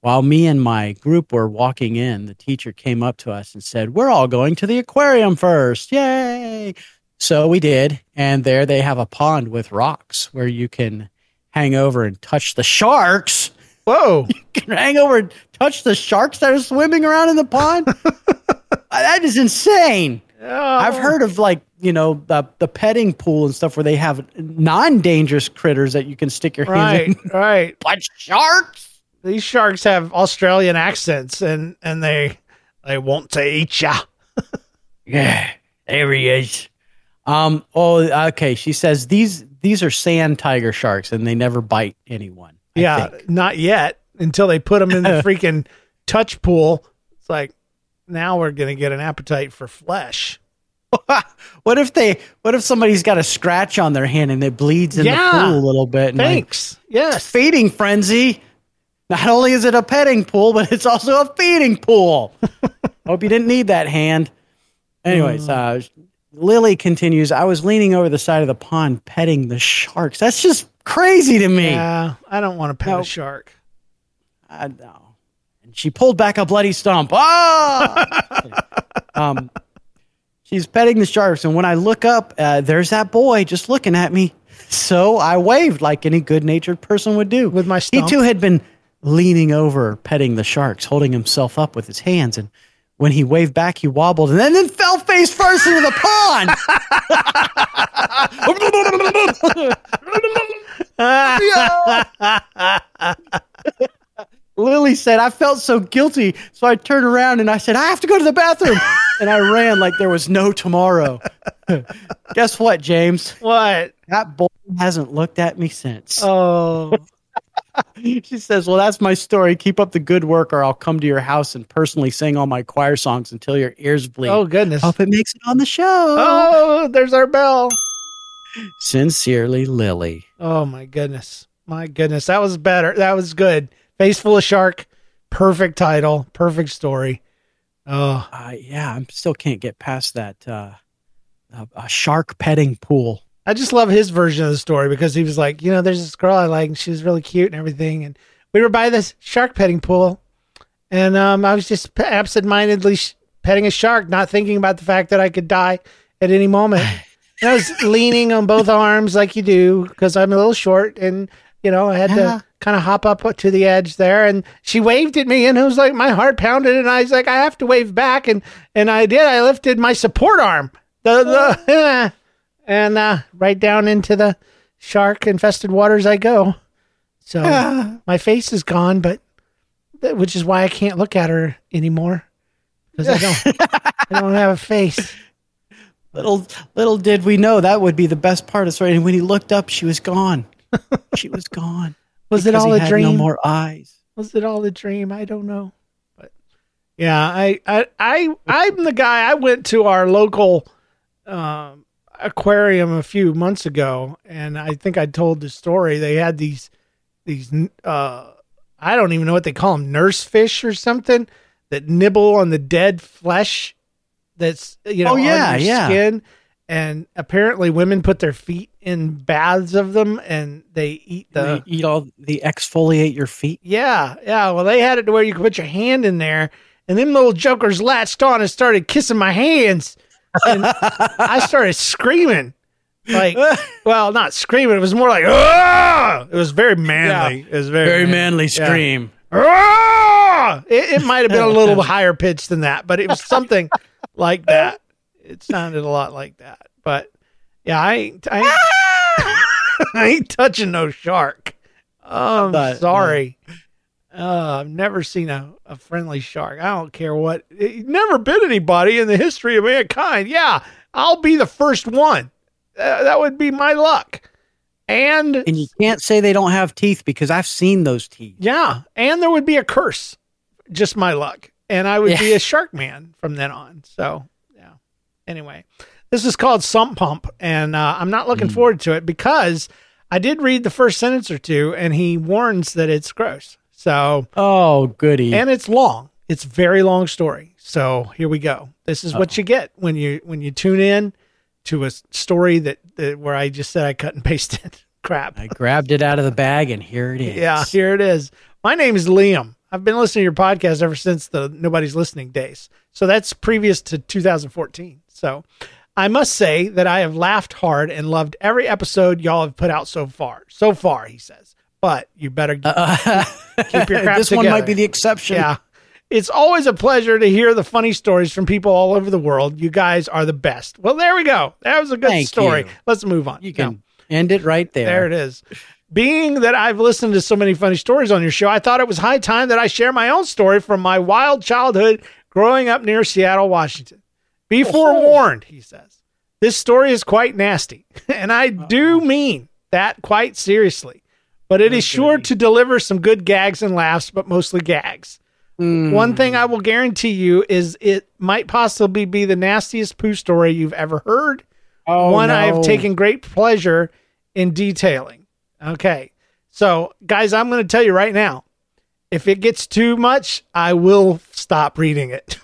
While me and my group were walking in, the teacher came up to us and said, We're all going to the aquarium first. Yay! So we did. And there they have a pond with rocks where you can hang over and touch the sharks whoa, You can hang over and touch the sharks that are swimming around in the pond. that is insane. I've heard of like you know the the petting pool and stuff where they have non dangerous critters that you can stick your hands in. right. But sharks, These sharks have Australian accents, and and they they want to eat ya. yeah, there he is. Um. Oh, okay. She says these these are sand tiger sharks and they never bite anyone. I Yeah, think. not yet until they put them in the freaking touch pool. It's like now we're gonna get an appetite for flesh. what if they? What if somebody's got a scratch on their hand and it bleeds in Yeah. the pool a little bit? And like, Thanks. Yes. feeding frenzy. Not only is it a petting pool, but it's also a feeding pool. Hope you didn't need that hand. Anyways, uh, Lily continues. I was leaning over the side of the pond petting the sharks. That's just crazy to me. Yeah, I don't want to pet No. a shark. I know. She pulled back a bloody stump. Ah! um, she's petting the sharks, and when I look up, uh, there's that boy just looking at me. So I waved like any good-natured person would do. With my stump. he too had been leaning over, petting the sharks, holding himself up with his hands, and when he waved back, he wobbled and then, then fell face first into the pond. Lily said, I felt so guilty. So I turned around and I said, I have to go to the bathroom. and I ran like there was no tomorrow. Guess what, James? What? That boy hasn't looked at me since. Oh, she says, Well, that's my story. Keep up the good work, or I'll come to your house and personally sing all my choir songs until your ears bleed. oh goodness. Hope it makes it on the show. Oh, there's our bell. Sincerely, Lily. Oh my goodness. My goodness. That was better. That was good. Face full of shark. Perfect title. Perfect story. Oh, Uh, yeah, I still can't get past that uh, a shark petting pool. I just love his version of the story because he was like, you know, there's this girl I like and she was really cute and everything. And we were by this shark petting pool. And um, I was just pe- absentmindedly sh- petting a shark, not thinking about the fact that I could die at any moment. And I was leaning on both arms like you do because I'm a little short and, you know, I had Yeah. to kind of hop up to the edge there. And she waved at me and it was like my heart pounded. And I was like, I have to wave back. And, and I did. I lifted my support arm. The, the, and uh, right down into the shark infested waters I go. So my face is gone, but which is why I can't look at her anymore because I don't I don't have a face. Little little did we know that would be the best part of the story. And when he looked up, she was gone. She was gone. Was it all a dream? No more eyes. Was it all a dream? I don't know. But yeah, I I I I'm the guy. I went to our local um, aquarium a few months ago, and I think I told the story. They had these these uh, I don't even know what they call them, nurse fish or something that nibble on the dead flesh. That's you know Oh, yeah, on your yeah. skin. And apparently, women put their feet in baths of them, and they eat the They eat all the exfoliate your feet. yeah, yeah. Well, they had it to where you could put your hand in there, and them little jokers latched on and started kissing my hands, and I started screaming, like, well, not screaming. It was more like, ah! It was very manly. It was very Very manly. manly scream. Ah! It, it might have been a little higher pitched than that, but it was something like that. It sounded a lot like that. But yeah, I I I ain't touching no shark. Oh, I'm But, sorry. Uh, I've never seen a, a friendly shark. I don't care what. It never bit anybody in the history of mankind. Yeah, I'll be the first one. Uh, that would be my luck. And And you can't say they don't have teeth because I've seen those teeth. yeah, and there would be a curse. Just my luck. And I would be a shark man from then on. So, yeah. Anyway, this is called Sump Pump, and uh, I'm not looking forward to it because I did read the first sentence or two, and he warns that it's gross. So, Oh, goody. and it's long. It's a very long story. So here we go. This is what you get when you when you tune in to a story that, that where I just said I cut and pasted crap. I grabbed it out of the bag and here it is. Yeah, here it is. My name is Liam. I've been listening to your podcast ever since the Nobody's Listening days. So that's previous to 2014. So I must say that I have laughed hard and loved every episode y'all have put out so far. So far, he says. But you better uh, keep your crap this one might be the exception. Yeah. It's always a pleasure to hear the funny stories from people all over the world. You guys are the best. Well, there we go. That was a good Thank story. you. Let's move on. You No. can end it right there. There it is. Being that I've listened to so many funny stories on your show, I thought it was high time that I share my own story from my wild childhood growing up near Seattle, Washington. Be forewarned, oh. he says. This story is quite nasty, and I do mean that quite seriously. But it is sure to deliver some good gags and laughs, but mostly gags. Hmm. One thing I will guarantee you is it might possibly be the nastiest poo story you've ever heard Oh, one I have taken great pleasure in detailing. Okay. So, guys, I'm going to tell you right now if it gets too much, I will stop reading it.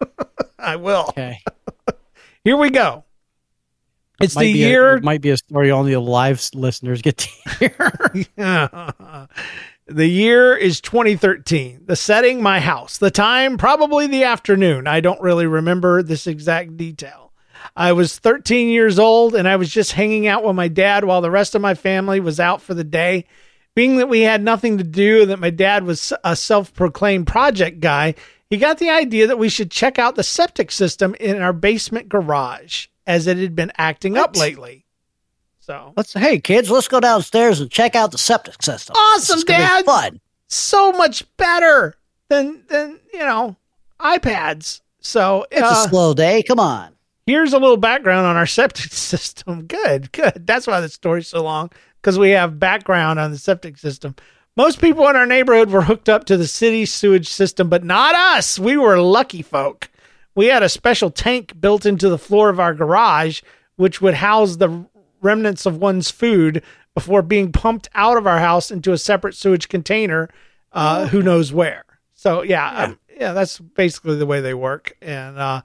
I will. Okay. Here we go. It's the be a- year. it might be a story only the live listeners get to hear. yeah. the year is 2013. The setting, my house. The time, probably the afternoon. I don't really remember this exact detail. I was 13 years old and I was just hanging out with my dad while the rest of my family was out for the day. Being that we had nothing to do and that my dad was a self proclaimed project guy, he got the idea that we should check out the septic system in our basement garage as it had been acting up lately. So Let's hey kids, let's go downstairs and check out the septic system. Awesome, Dad. Fun. so much better than than you know iPads. So It's uh, a slow day. Come on. here's a little background on our septic system. Good, good. That's why the story's so long because we have background on the septic system. Most people in our neighborhood were hooked up to the city sewage system, but not us. We were lucky folk. We had a special tank built into the floor of our garage, which would house the remnants of one's food before being pumped out of our house into a separate sewage container, uh, who knows where. So yeah, um, yeah, that's basically the way they work. And uh,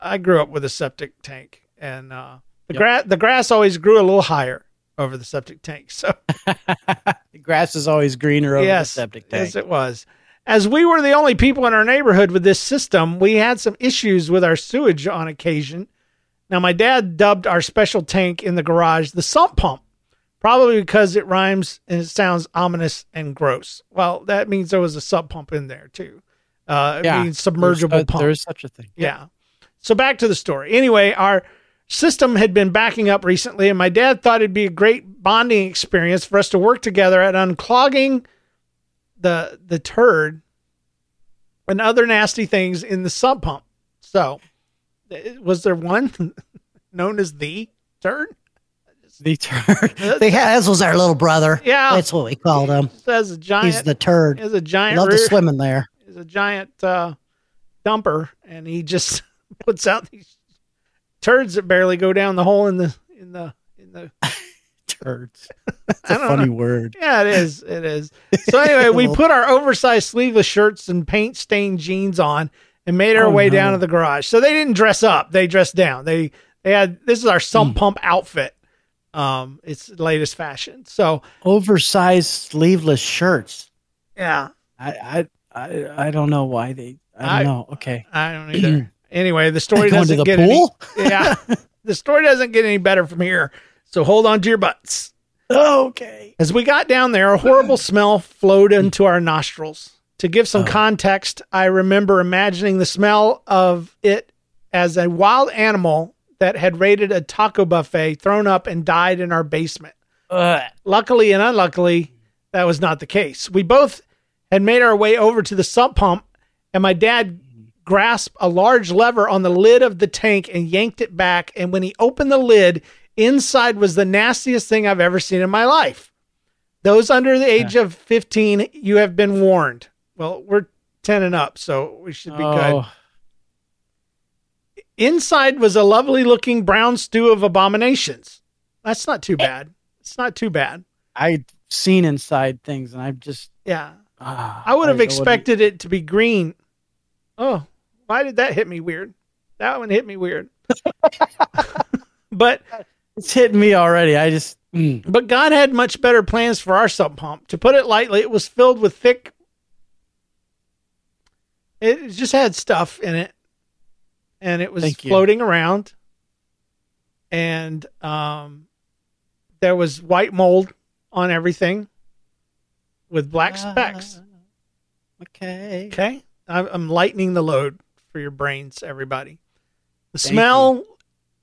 I grew up with a septic tank, and uh, the grass the grass always grew a little higher over the septic tank. So the grass is always greener over yes, the septic tank. yes, it was. As we were the only people in our neighborhood with this system, we had some issues with our sewage on occasion. Now, my dad dubbed our special tank in the garage the sump pump, probably because it rhymes and it sounds ominous and gross. Well, that means there was a sub pump in there too. Uh, it yeah, means submergible there's, uh, pump. There's such a thing. Yeah. So back to the story. Anyway, our system had been backing up recently, and my dad thought it'd be a great bonding experience for us to work together at unclogging the the turd and other nasty things in the sump pump. So, was there one known as the turd? The turd. They had, this was our little brother. Yeah. That's what we called him. Says a giant. He's the turd. is a giant. Love to swim in there. is a giant uh, dumper, and he just puts out these turds that barely go down the hole in the in the in the. Turds. That's a funny know. word. Yeah, it is. It is. So anyway, we put our oversized sleeveless shirts and paint stained jeans on and made our Oh, way no. down to the garage. So they didn't dress up; they dressed down. They they had this is our sump pump outfit. Um, it's latest fashion. So Oversized sleeveless shirts. yeah, I I I, I don't know why they. I don't I- know. Okay. I don't either. anyway, the story doesn't the get pool? any. Yeah, the story doesn't get any better from here. So hold on to your butts. Okay. As we got down there, a horrible smell flowed into our nostrils. To give some Oh. context, I remember imagining the smell of it as a wild animal that had raided a taco buffet, thrown up, and died in our basement. Ugh. Luckily and unluckily, that was not the case. We both had made our way over to the sump pump, and my dad grasped a large lever on the lid of the tank and yanked it back. And when he opened the lid, inside was the nastiest thing I've ever seen in my life. Those under the age of 15, you have been warned. Well, we're 10 and up, so we should be good. Oh, Inside was a lovely looking brown stew of abominations. That's not too bad. It's not too bad. I've seen inside things, and I've just. Yeah. ah, I would have don't know what to- expected it to be green. Oh, why did that hit me weird? That one hit me weird. but It's hitting me already. I just. mm. but God had much better plans for our sump pump. To put it lightly, it was filled with thick. It just had stuff in it, and it was Thank you. floating around. And um, there was white mold on everything, with black specks. Okay. Okay. I'm, I'm lightening the load for your brains, everybody. The Thank smell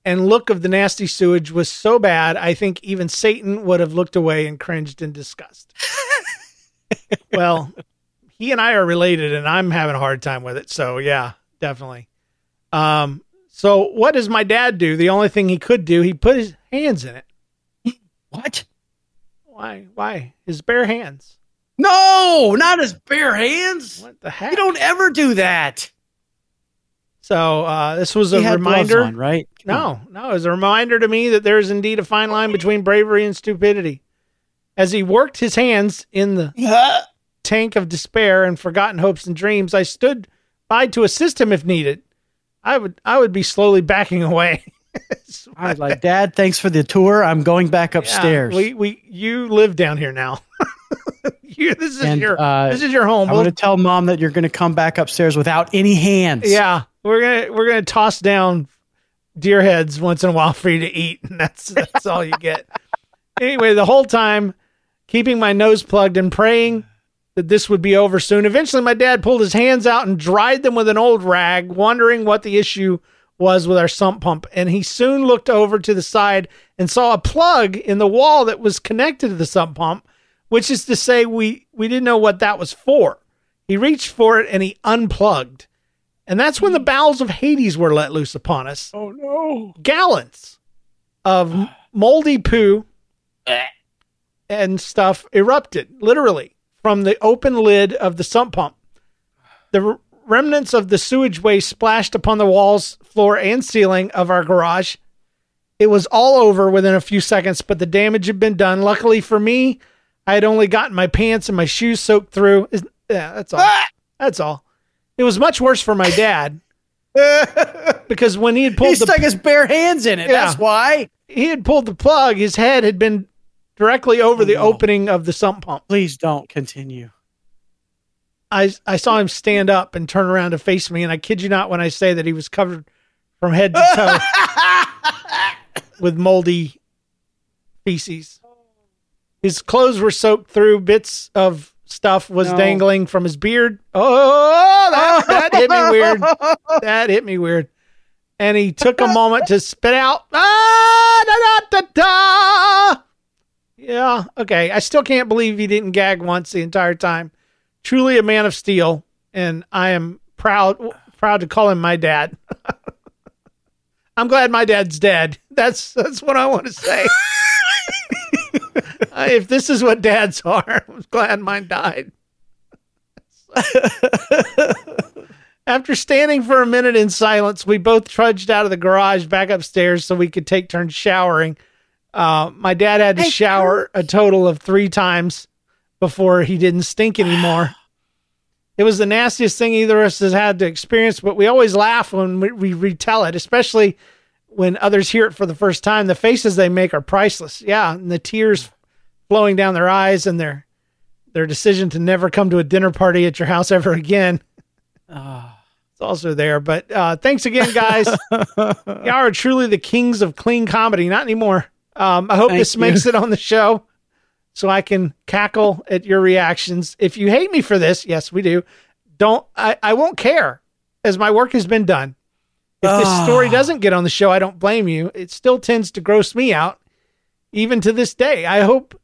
and look of the nasty sewage was so bad, I think even Satan would have looked away and cringed in disgust. well, he and I are related, and I'm having a hard time with it. So, yeah, definitely. Um, so, what does my dad do? The only thing he could do, he put his hands in it. What? Why? Why? His bare hands. No, not his bare hands. What the heck? You don't ever do that. So, uh, this was a He had reminder. on, right? No, no, it was a reminder to me that there is indeed a fine line between bravery and stupidity. As he worked his hands in the tank of despair and forgotten hopes and dreams, I stood by to assist him if needed. I would I would be slowly backing away. I was like, Dad, thanks for the tour. I'm going back upstairs. Yeah, we we you live down here now. you, this is And, your uh, this is your home. I'm We'll- going to tell mom that you're going to come back upstairs without any hands. Yeah, we're gonna we're gonna toss down deer heads once in a while for you to eat, and that's that's all you get. Anyway, the whole time keeping my nose plugged and praying that this would be over soon. Eventually, my dad pulled his hands out and dried them with an old rag, wondering what the issue was with our sump pump. And he soon looked over to the side and saw a plug in the wall that was connected to the sump pump, which is to say, we we didn't know what that was for. He reached for it and he unplugged. And that's when the bowels of Hades were let loose upon us. Oh, no. Gallons of moldy poo and stuff erupted, literally, from the open lid of the sump pump. The remnants of the sewage waste splashed upon the walls, floor, and ceiling of our garage. It was all over within a few seconds, but the damage had been done. Luckily for me, I had only gotten my pants and my shoes soaked through. Yeah, that's all. Ah! That's all. It was much worse for my dad because when he had He pulled the stuck his bare hands in it. Yeah. That's why. he had pulled the plug, his head had been directly over the no. opening of the sump pump. Please don't continue. I I saw him stand up and turn around to face me, and I kid you not when I say that he was covered from head to toe with moldy feces. His clothes were soaked through. Bits of stuff was No. dangling from his beard. Oh, that, that hit me weird. That hit me weird. And he took a moment to spit out. Ah, da, da, da, da. Yeah, okay. I still can't believe he didn't gag once the entire time. Truly a man of steel, and I am proud proud to call him my dad. I'm glad my dad's dead. That's that's what I want to say. If this is what dads are, I'm glad mine died. After standing for a minute in silence, we both trudged out of the garage back upstairs so we could take turns showering. Uh, my dad had to shower a total of three times before he didn't stink anymore. It was the nastiest thing either of us has had to experience, but we always laugh when we, we retell it, especially when others hear it for the first time. The faces they make are priceless. Yeah, and the tears flowing down their eyes and their their decision to never come to a dinner party at your house ever again. Ah. It's also there. But uh, thanks again, guys. Y'all are truly the kings of clean comedy. Not anymore. Um, I hope Thank this you. makes it on the show so I can cackle at your reactions. If you hate me for this, yes, we do. Don't I, I won't care as my work has been done. If this Ah. story doesn't get on the show, I don't blame you. It still tends to gross me out, even to this day. I hope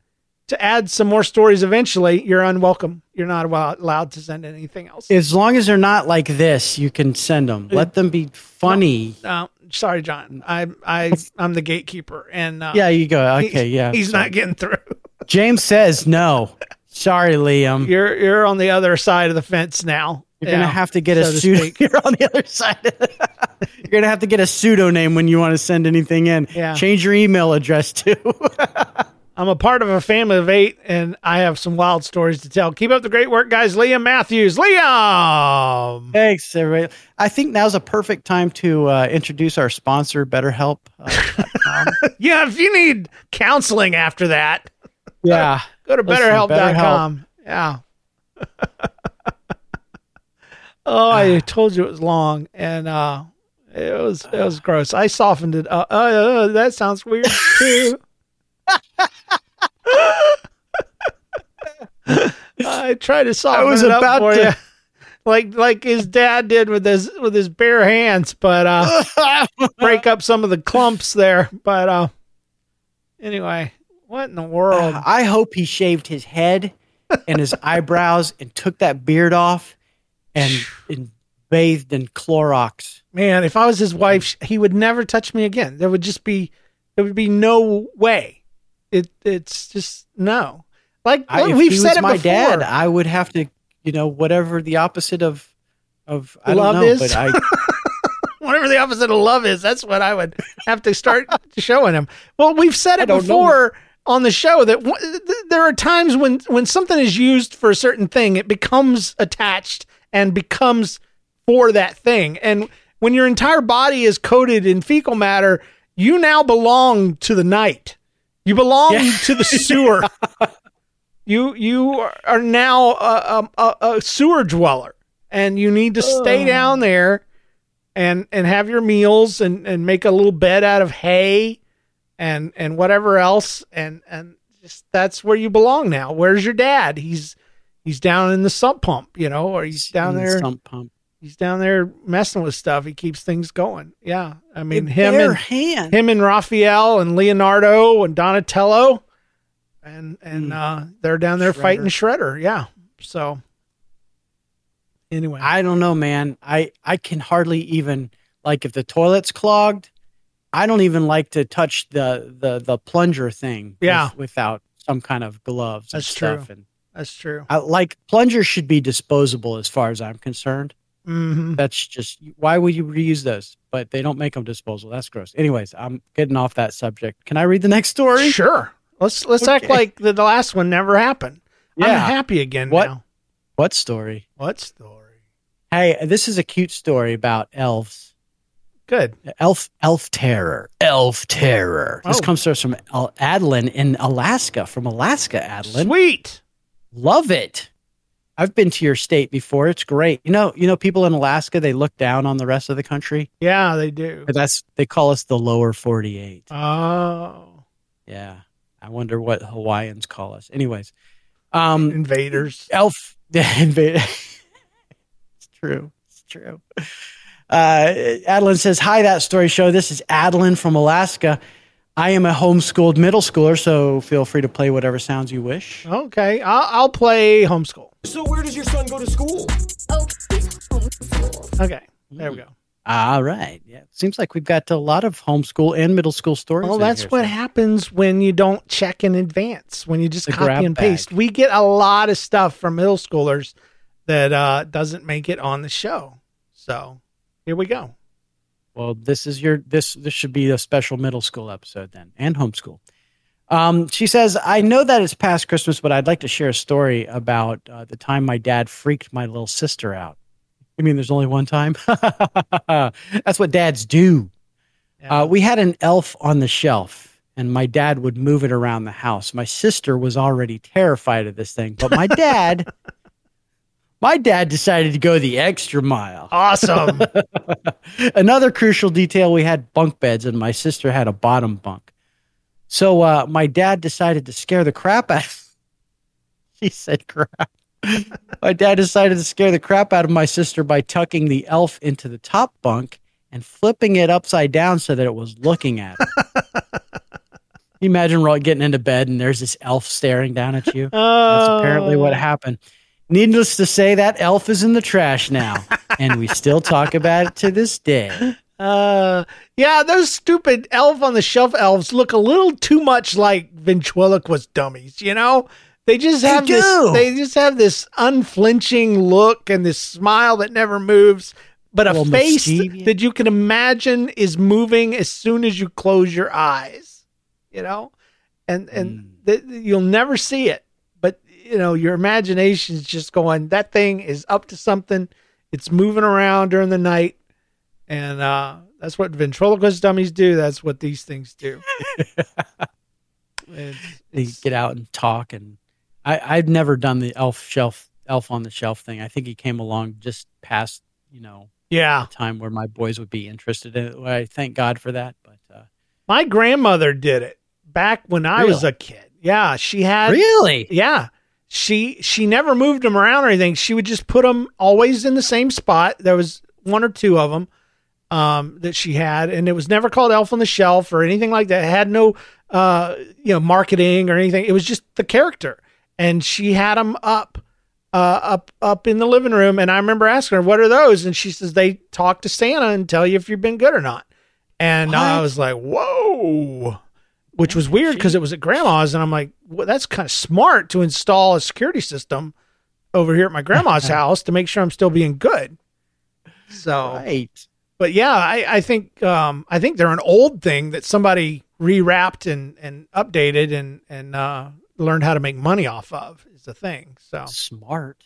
to add some more stories eventually. You're unwelcome. You're not allowed to send anything else. As long as they're not like this, you can send them. Let them be funny. Uh, sorry, John. I I I'm the gatekeeper, and uh, Yeah, you go. Okay, yeah. he's not getting through. James says no. Sorry, Liam. You're you're on the other side of the fence now. You're Yeah, gonna have to get a so to pseudo. You're on the other side. You're gonna have to get a pseudo name when you want to send anything in. Yeah. Change your email address too. I'm a part of a family of eight, and I have some wild stories to tell. Keep up the great work, guys. Liam Matthews, Liam. Thanks, everybody. I think now's a perfect time to uh, introduce our sponsor, BetterHelp. Uh, Yeah, if you need counseling after that, yeah, go to BetterHelp.com. Yeah. Oh, I told you it was long, and uh, it was it was gross. I softened it. Uh, uh, uh, that sounds weird too. I tried to soften was it up about for to- you, like like his dad did with his with his bare hands, but uh, break up some of the clumps there. But uh, anyway, what in the world? I hope he shaved his head and his eyebrows and took that beard off and, and bathed in Clorox. Man, if I was his wife, he would never touch me again. There would just be there would be no way. It it's just no. Like I, we've said was it my before. dad, I would have to, you know, whatever the opposite of of I Love don't know, is? but I Whatever the opposite of love is, that's what I would have to start showing him. Well, we've said it don't know. before on the show that w- th- there are times when when something is used for a certain thing, it becomes attached and becomes for that thing. And when your entire body is coated in fecal matter, you now belong to the night. You belong Yeah. to the sewer. you you are now a, a, a sewer dweller, and you need to stay oh. down there and and have your meals and and make a little bed out of hay and and whatever else and and just that's where you belong now. Where's your dad? He's he's down in the sump pump, you know, or he's down in the there. sump pump. He's down there messing with stuff. He keeps things going. Yeah, I mean With him and hand. him and Raphael and Leonardo and Donatello, and and Mm. uh, they're down there fighting Shredder. Yeah. So anyway, I don't know, man. I I can hardly even like if the toilet's clogged. I don't even like to touch the the the plunger thing. with- Yeah. without some kind of gloves. That's and true. And that's true. I, like plungers should be disposable, as far as I'm concerned. hmm That's just why would you reuse those? But they don't make them disposable. That's gross. Anyways, I'm getting off that subject. Can I read the next story? Sure. Let's let's act like the, the last one never happened. I'm happy again What? now. What story? What story? Hey, this is a cute story about elves. Good. Elf, elf terror, elf terror. This Oh. comes to us from Adeline in Alaska. From Alaska, Adeline. Sweet. Love it. I've been to your state before. It's great. You know, you know, people in Alaska they look down on the rest of the country. Yeah, they do. That's they call us the lower forty-eight. Oh, Yeah, I wonder what Hawaiians call us. Anyways, um, invaders. elf invader. it's true. It's true. Uh, Adeline says, "Hi, that story show. This is Adeline from Alaska. I am a homeschooled middle schooler, so feel free to play whatever sounds you wish." Okay, I'll, I'll play homeschool. So where does your son go to school? Oh. Okay, there we go. All right. Yeah, seems like we've got a lot of homeschool and middle school stories. Well, in that's here, what so- happens when you don't check in advance. When you just The copy grab and paste. bag. We get a lot of stuff from middle schoolers that uh, doesn't make it on the show. So here we go. Well, this is your this this should be a special middle school episode then, and homeschool. Um, she says, "I know that it's past Christmas, but I'd like to share a story about uh, the time my dad freaked my little sister out. You mean there's only one time? That's what dads do. Uh, we had an elf on the shelf, and my dad would move it around the house. My sister was already terrified of this thing, but my dad, my dad decided to go the extra mile. Awesome. Another crucial detail: we had bunk beds, and my sister had a bottom bunk. So uh, my dad decided to scare the crap out. he said, "Crap." my dad decided to scare the crap out of my sister by tucking the elf into the top bunk and flipping it upside down so that it was looking at you imagine getting into bed and there's this elf staring down at you. That's apparently what happened. Needless to say, that elf is in the trash now, and we still talk about it to this day. Uh, yeah, those stupid elf on the shelf elves look a little too much like ventriloquist dummies. You know, they just have do. this. They just have this unflinching look and this smile that never moves, but a, A face mischievous. that you can imagine is moving as soon as you close your eyes. You know, and and th- you'll never see it, you know your imagination is just going. That thing is up to something. It's moving around during the night and uh, that's what ventriloquist dummies do. That's what these things do. It's- They it's- get out and talk, and I, I've never done the elf shelf, elf on the shelf thing. I think he came along just past, you know, yeah, the time where my boys would be interested in it. I thank God for that. But uh, my grandmother did it back when I was a kid. Yeah, she had. really, Yeah, she she never moved them around or anything. She would just put them always in the same spot. There was one or two of them um, that she had, and it was never called Elf on the Shelf or anything like that. It had no uh, you know marketing or anything. It was just the character, and she had them up. Uh, up up in the living room, and I remember asking her, "What are those?" And she says, "They talk to Santa and tell you if you've been good or not." And I was like, "Whoa!" Which was weird because it was at grandma's, and I'm like, well, "That's kind of smart to install a security system over here at my grandma's house to make sure I'm still being good." So, right? but yeah, I, I think um, I think they're an old thing that somebody rewrapped and and updated and and uh, learned how to make money off of is the thing. So Smart.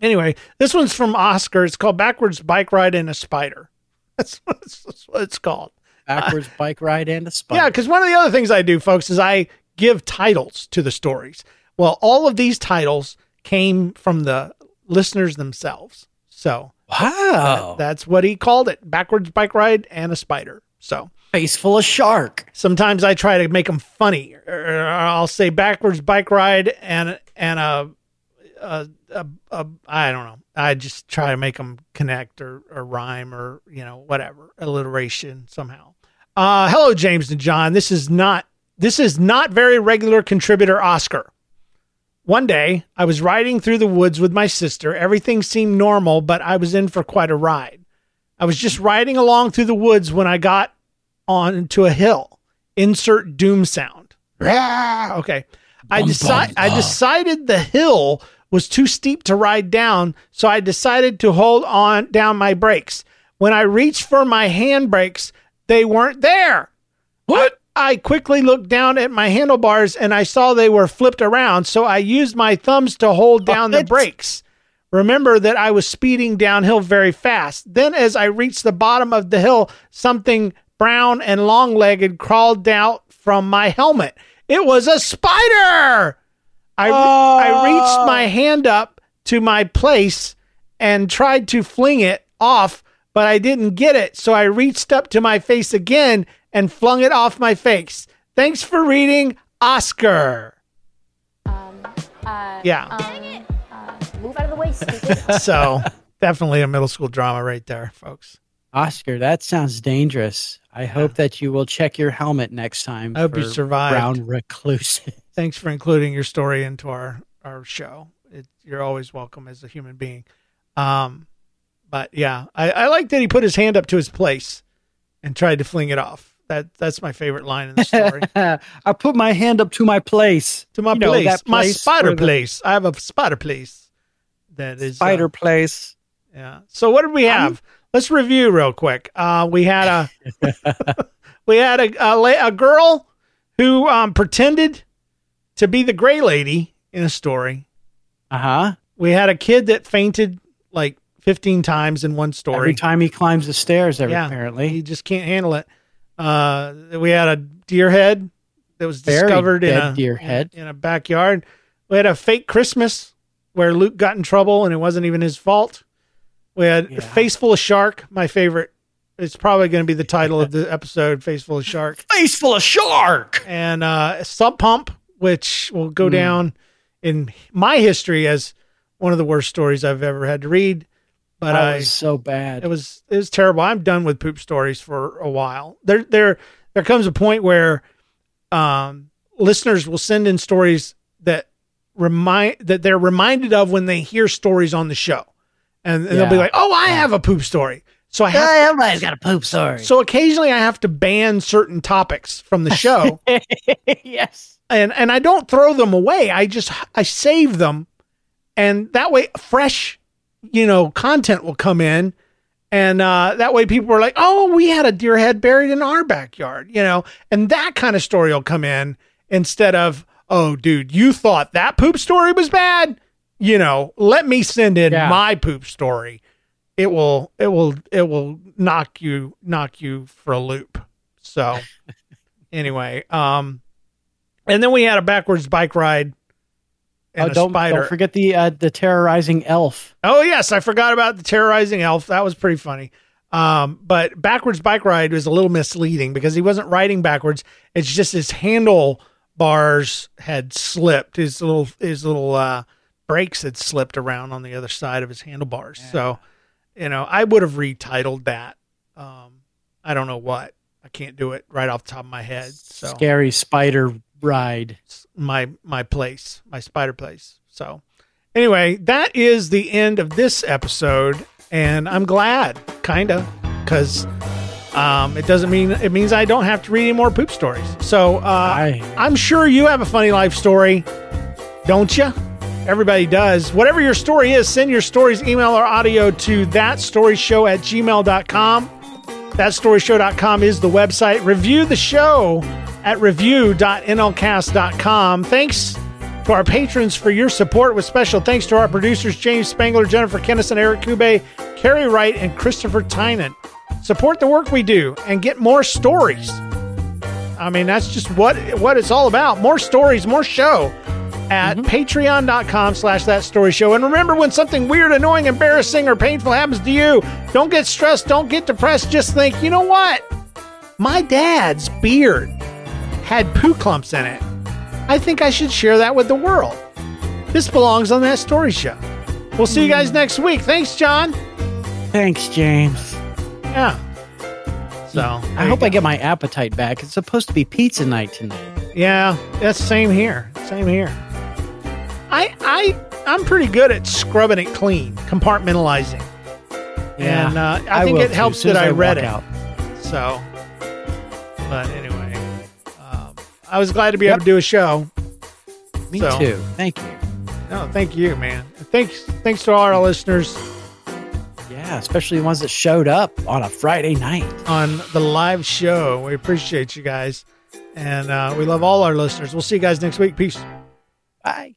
anyway, this one's from Oscar. It's called "Backwards Bike Ride in a Spider." That's what it's, that's what it's called. Backwards bike ride and a spider. Yeah, because one of the other things I do, folks, is I give titles to the stories. Well, all of these titles came from the listeners themselves. So wow, that's what he called it backwards bike ride and a spider. So face full of shark. sometimes I try to make them funny. Or I'll say backwards bike ride and and a, a, a, a I don't know. I just try to make them connect or, or rhyme or you know whatever alliteration somehow. Uh, hello, James and John. This is not this is not very regular contributor Oscar. One day, I was riding through the woods with my sister. Everything seemed normal, but I was in for quite a ride. I was just riding along through the woods when I got onto a hill. Insert doom sound. Okay. I decide I decided the hill was too steep to ride down, so I decided to hold on down my brakes. When I reached for my handbrakes, they weren't there. What? I quickly looked down at my handlebars and I saw they were flipped around, so I used my thumbs to hold down the brakes. Remember that I was speeding downhill very fast. Then, as I reached the bottom of the hill, something brown and long legged crawled out from my helmet. It was a spider! I, I reached my oh. hand up to my place and tried to fling it off, but I didn't get it. So I reached up to my face again and flung it off my face. Thanks for reading, Oscar. Um, uh, yeah. Um, Move out of the way, stupid. so definitely a middle school drama right there, folks. Oscar, that sounds dangerous. I hope that you will check your helmet next time. I hope you for survived. Brown reclusive. Thanks for including your story into our our show. It, you're always welcome as a human being. Um, but yeah, I, I like that he put his hand up to his place and tried to fling it off. That that's my favorite line in the story. I put my hand up to my place. to my You know, place, my place spider the place. I have a spider place. That is uh, Spider place. Yeah. So what did we have? Let's review real quick. Uh, we had a we had a a, la- a girl who um, pretended to be the gray lady in a story. Uh huh. We had a kid that fainted like 15 times in one story. Every time he climbs the stairs, every, yeah, apparently. he just can't handle it. Uh, we had a deer head that was Very discovered in a deer head. in a backyard. We had a fake Christmas where Luke got in trouble and it wasn't even his fault. We had Yeah. Face Full of Shark, my favorite. It's probably going to be the title of the episode, Face Full of Shark. Face full of shark. And uh, Sump Pump, which will go Hmm. down in my history as one of the worst stories I've ever had to read. But that I was so bad. it was it was terrible. I'm done with poop stories for a while. There there there comes a point where um, listeners will send in stories that remind that they're reminded of when they hear stories on the show, and, and they'll be like, "Oh, I have a poop story." So I have everybody's got a poop story. so occasionally I have to ban certain topics from the show, yes. and and I don't throw them away. I just I save them, and that way fresh, you know, content will come in, and uh, that way people are like, oh, we had a deer head buried in our backyard, you know, and that kind of story will come in instead of oh, dude, you thought that poop story was bad, you know, let me send in Yeah. my poop story. It will it will it will knock you knock you for a loop. So anyway, um and then we had a backwards bike ride and Oh, a don't, spider. don't forget the uh, the terrorizing elf. Oh yes, I forgot about the terrorizing elf. That was pretty funny. Um, but backwards bike ride was a little misleading because he wasn't riding backwards. It's just his handle bars had slipped. His little his little uh, brakes had slipped around on the other side of his handlebars. So, you know, I would have retitled that. Um, I don't know what. I can't do it right off the top of my head. So Scary spider ride. my my place, my spider place. So anyway, that is the end of this episode, and I'm glad, kinda, because um, it doesn't mean it means I don't have to read any more poop stories. So uh, I- I'm sure you have a funny life story, don't you? Everybody does. Whatever your story is, send your stories, email or audio to thatstoryshow at gmail.com. Thatstoryshow.com is the website. Review the show at review.nlcast.com. Thanks to our patrons for your support, with special thanks to our producers James Spangler, Jennifer Kennison, Eric Kube, Carrie Wright, and Christopher Tynan. Support the work we do and get more stories. I mean, that's just what what it's all about. More stories, more show at mm-hmm. patreon.com slash that story show. And remember, when something weird, annoying, embarrassing, or painful happens to you, don't get stressed, don't get depressed. Just think, you know what? My dad's beard had poo clumps in it. I think I should share that with the world. This belongs on that story show. We'll see you guys mm. next week. Thanks, John. Thanks, James. Yeah. So I hope I get my appetite back. It's supposed to be pizza night tonight. Yeah, that's same here. Same here. I I I'm pretty good at scrubbing it clean, compartmentalizing. Yeah, and uh, I, think will it too, helps that as I, read it. out. So, but anyway, um, I was glad to be able to do a show. Me So- too. Thank you. No, thank you, man. Thanks, thanks to all our listeners Yeah, especially the ones that showed up on a Friday night. on the live show. We appreciate you guys, and uh, we love all our listeners. We'll see you guys next week. Peace. Bye.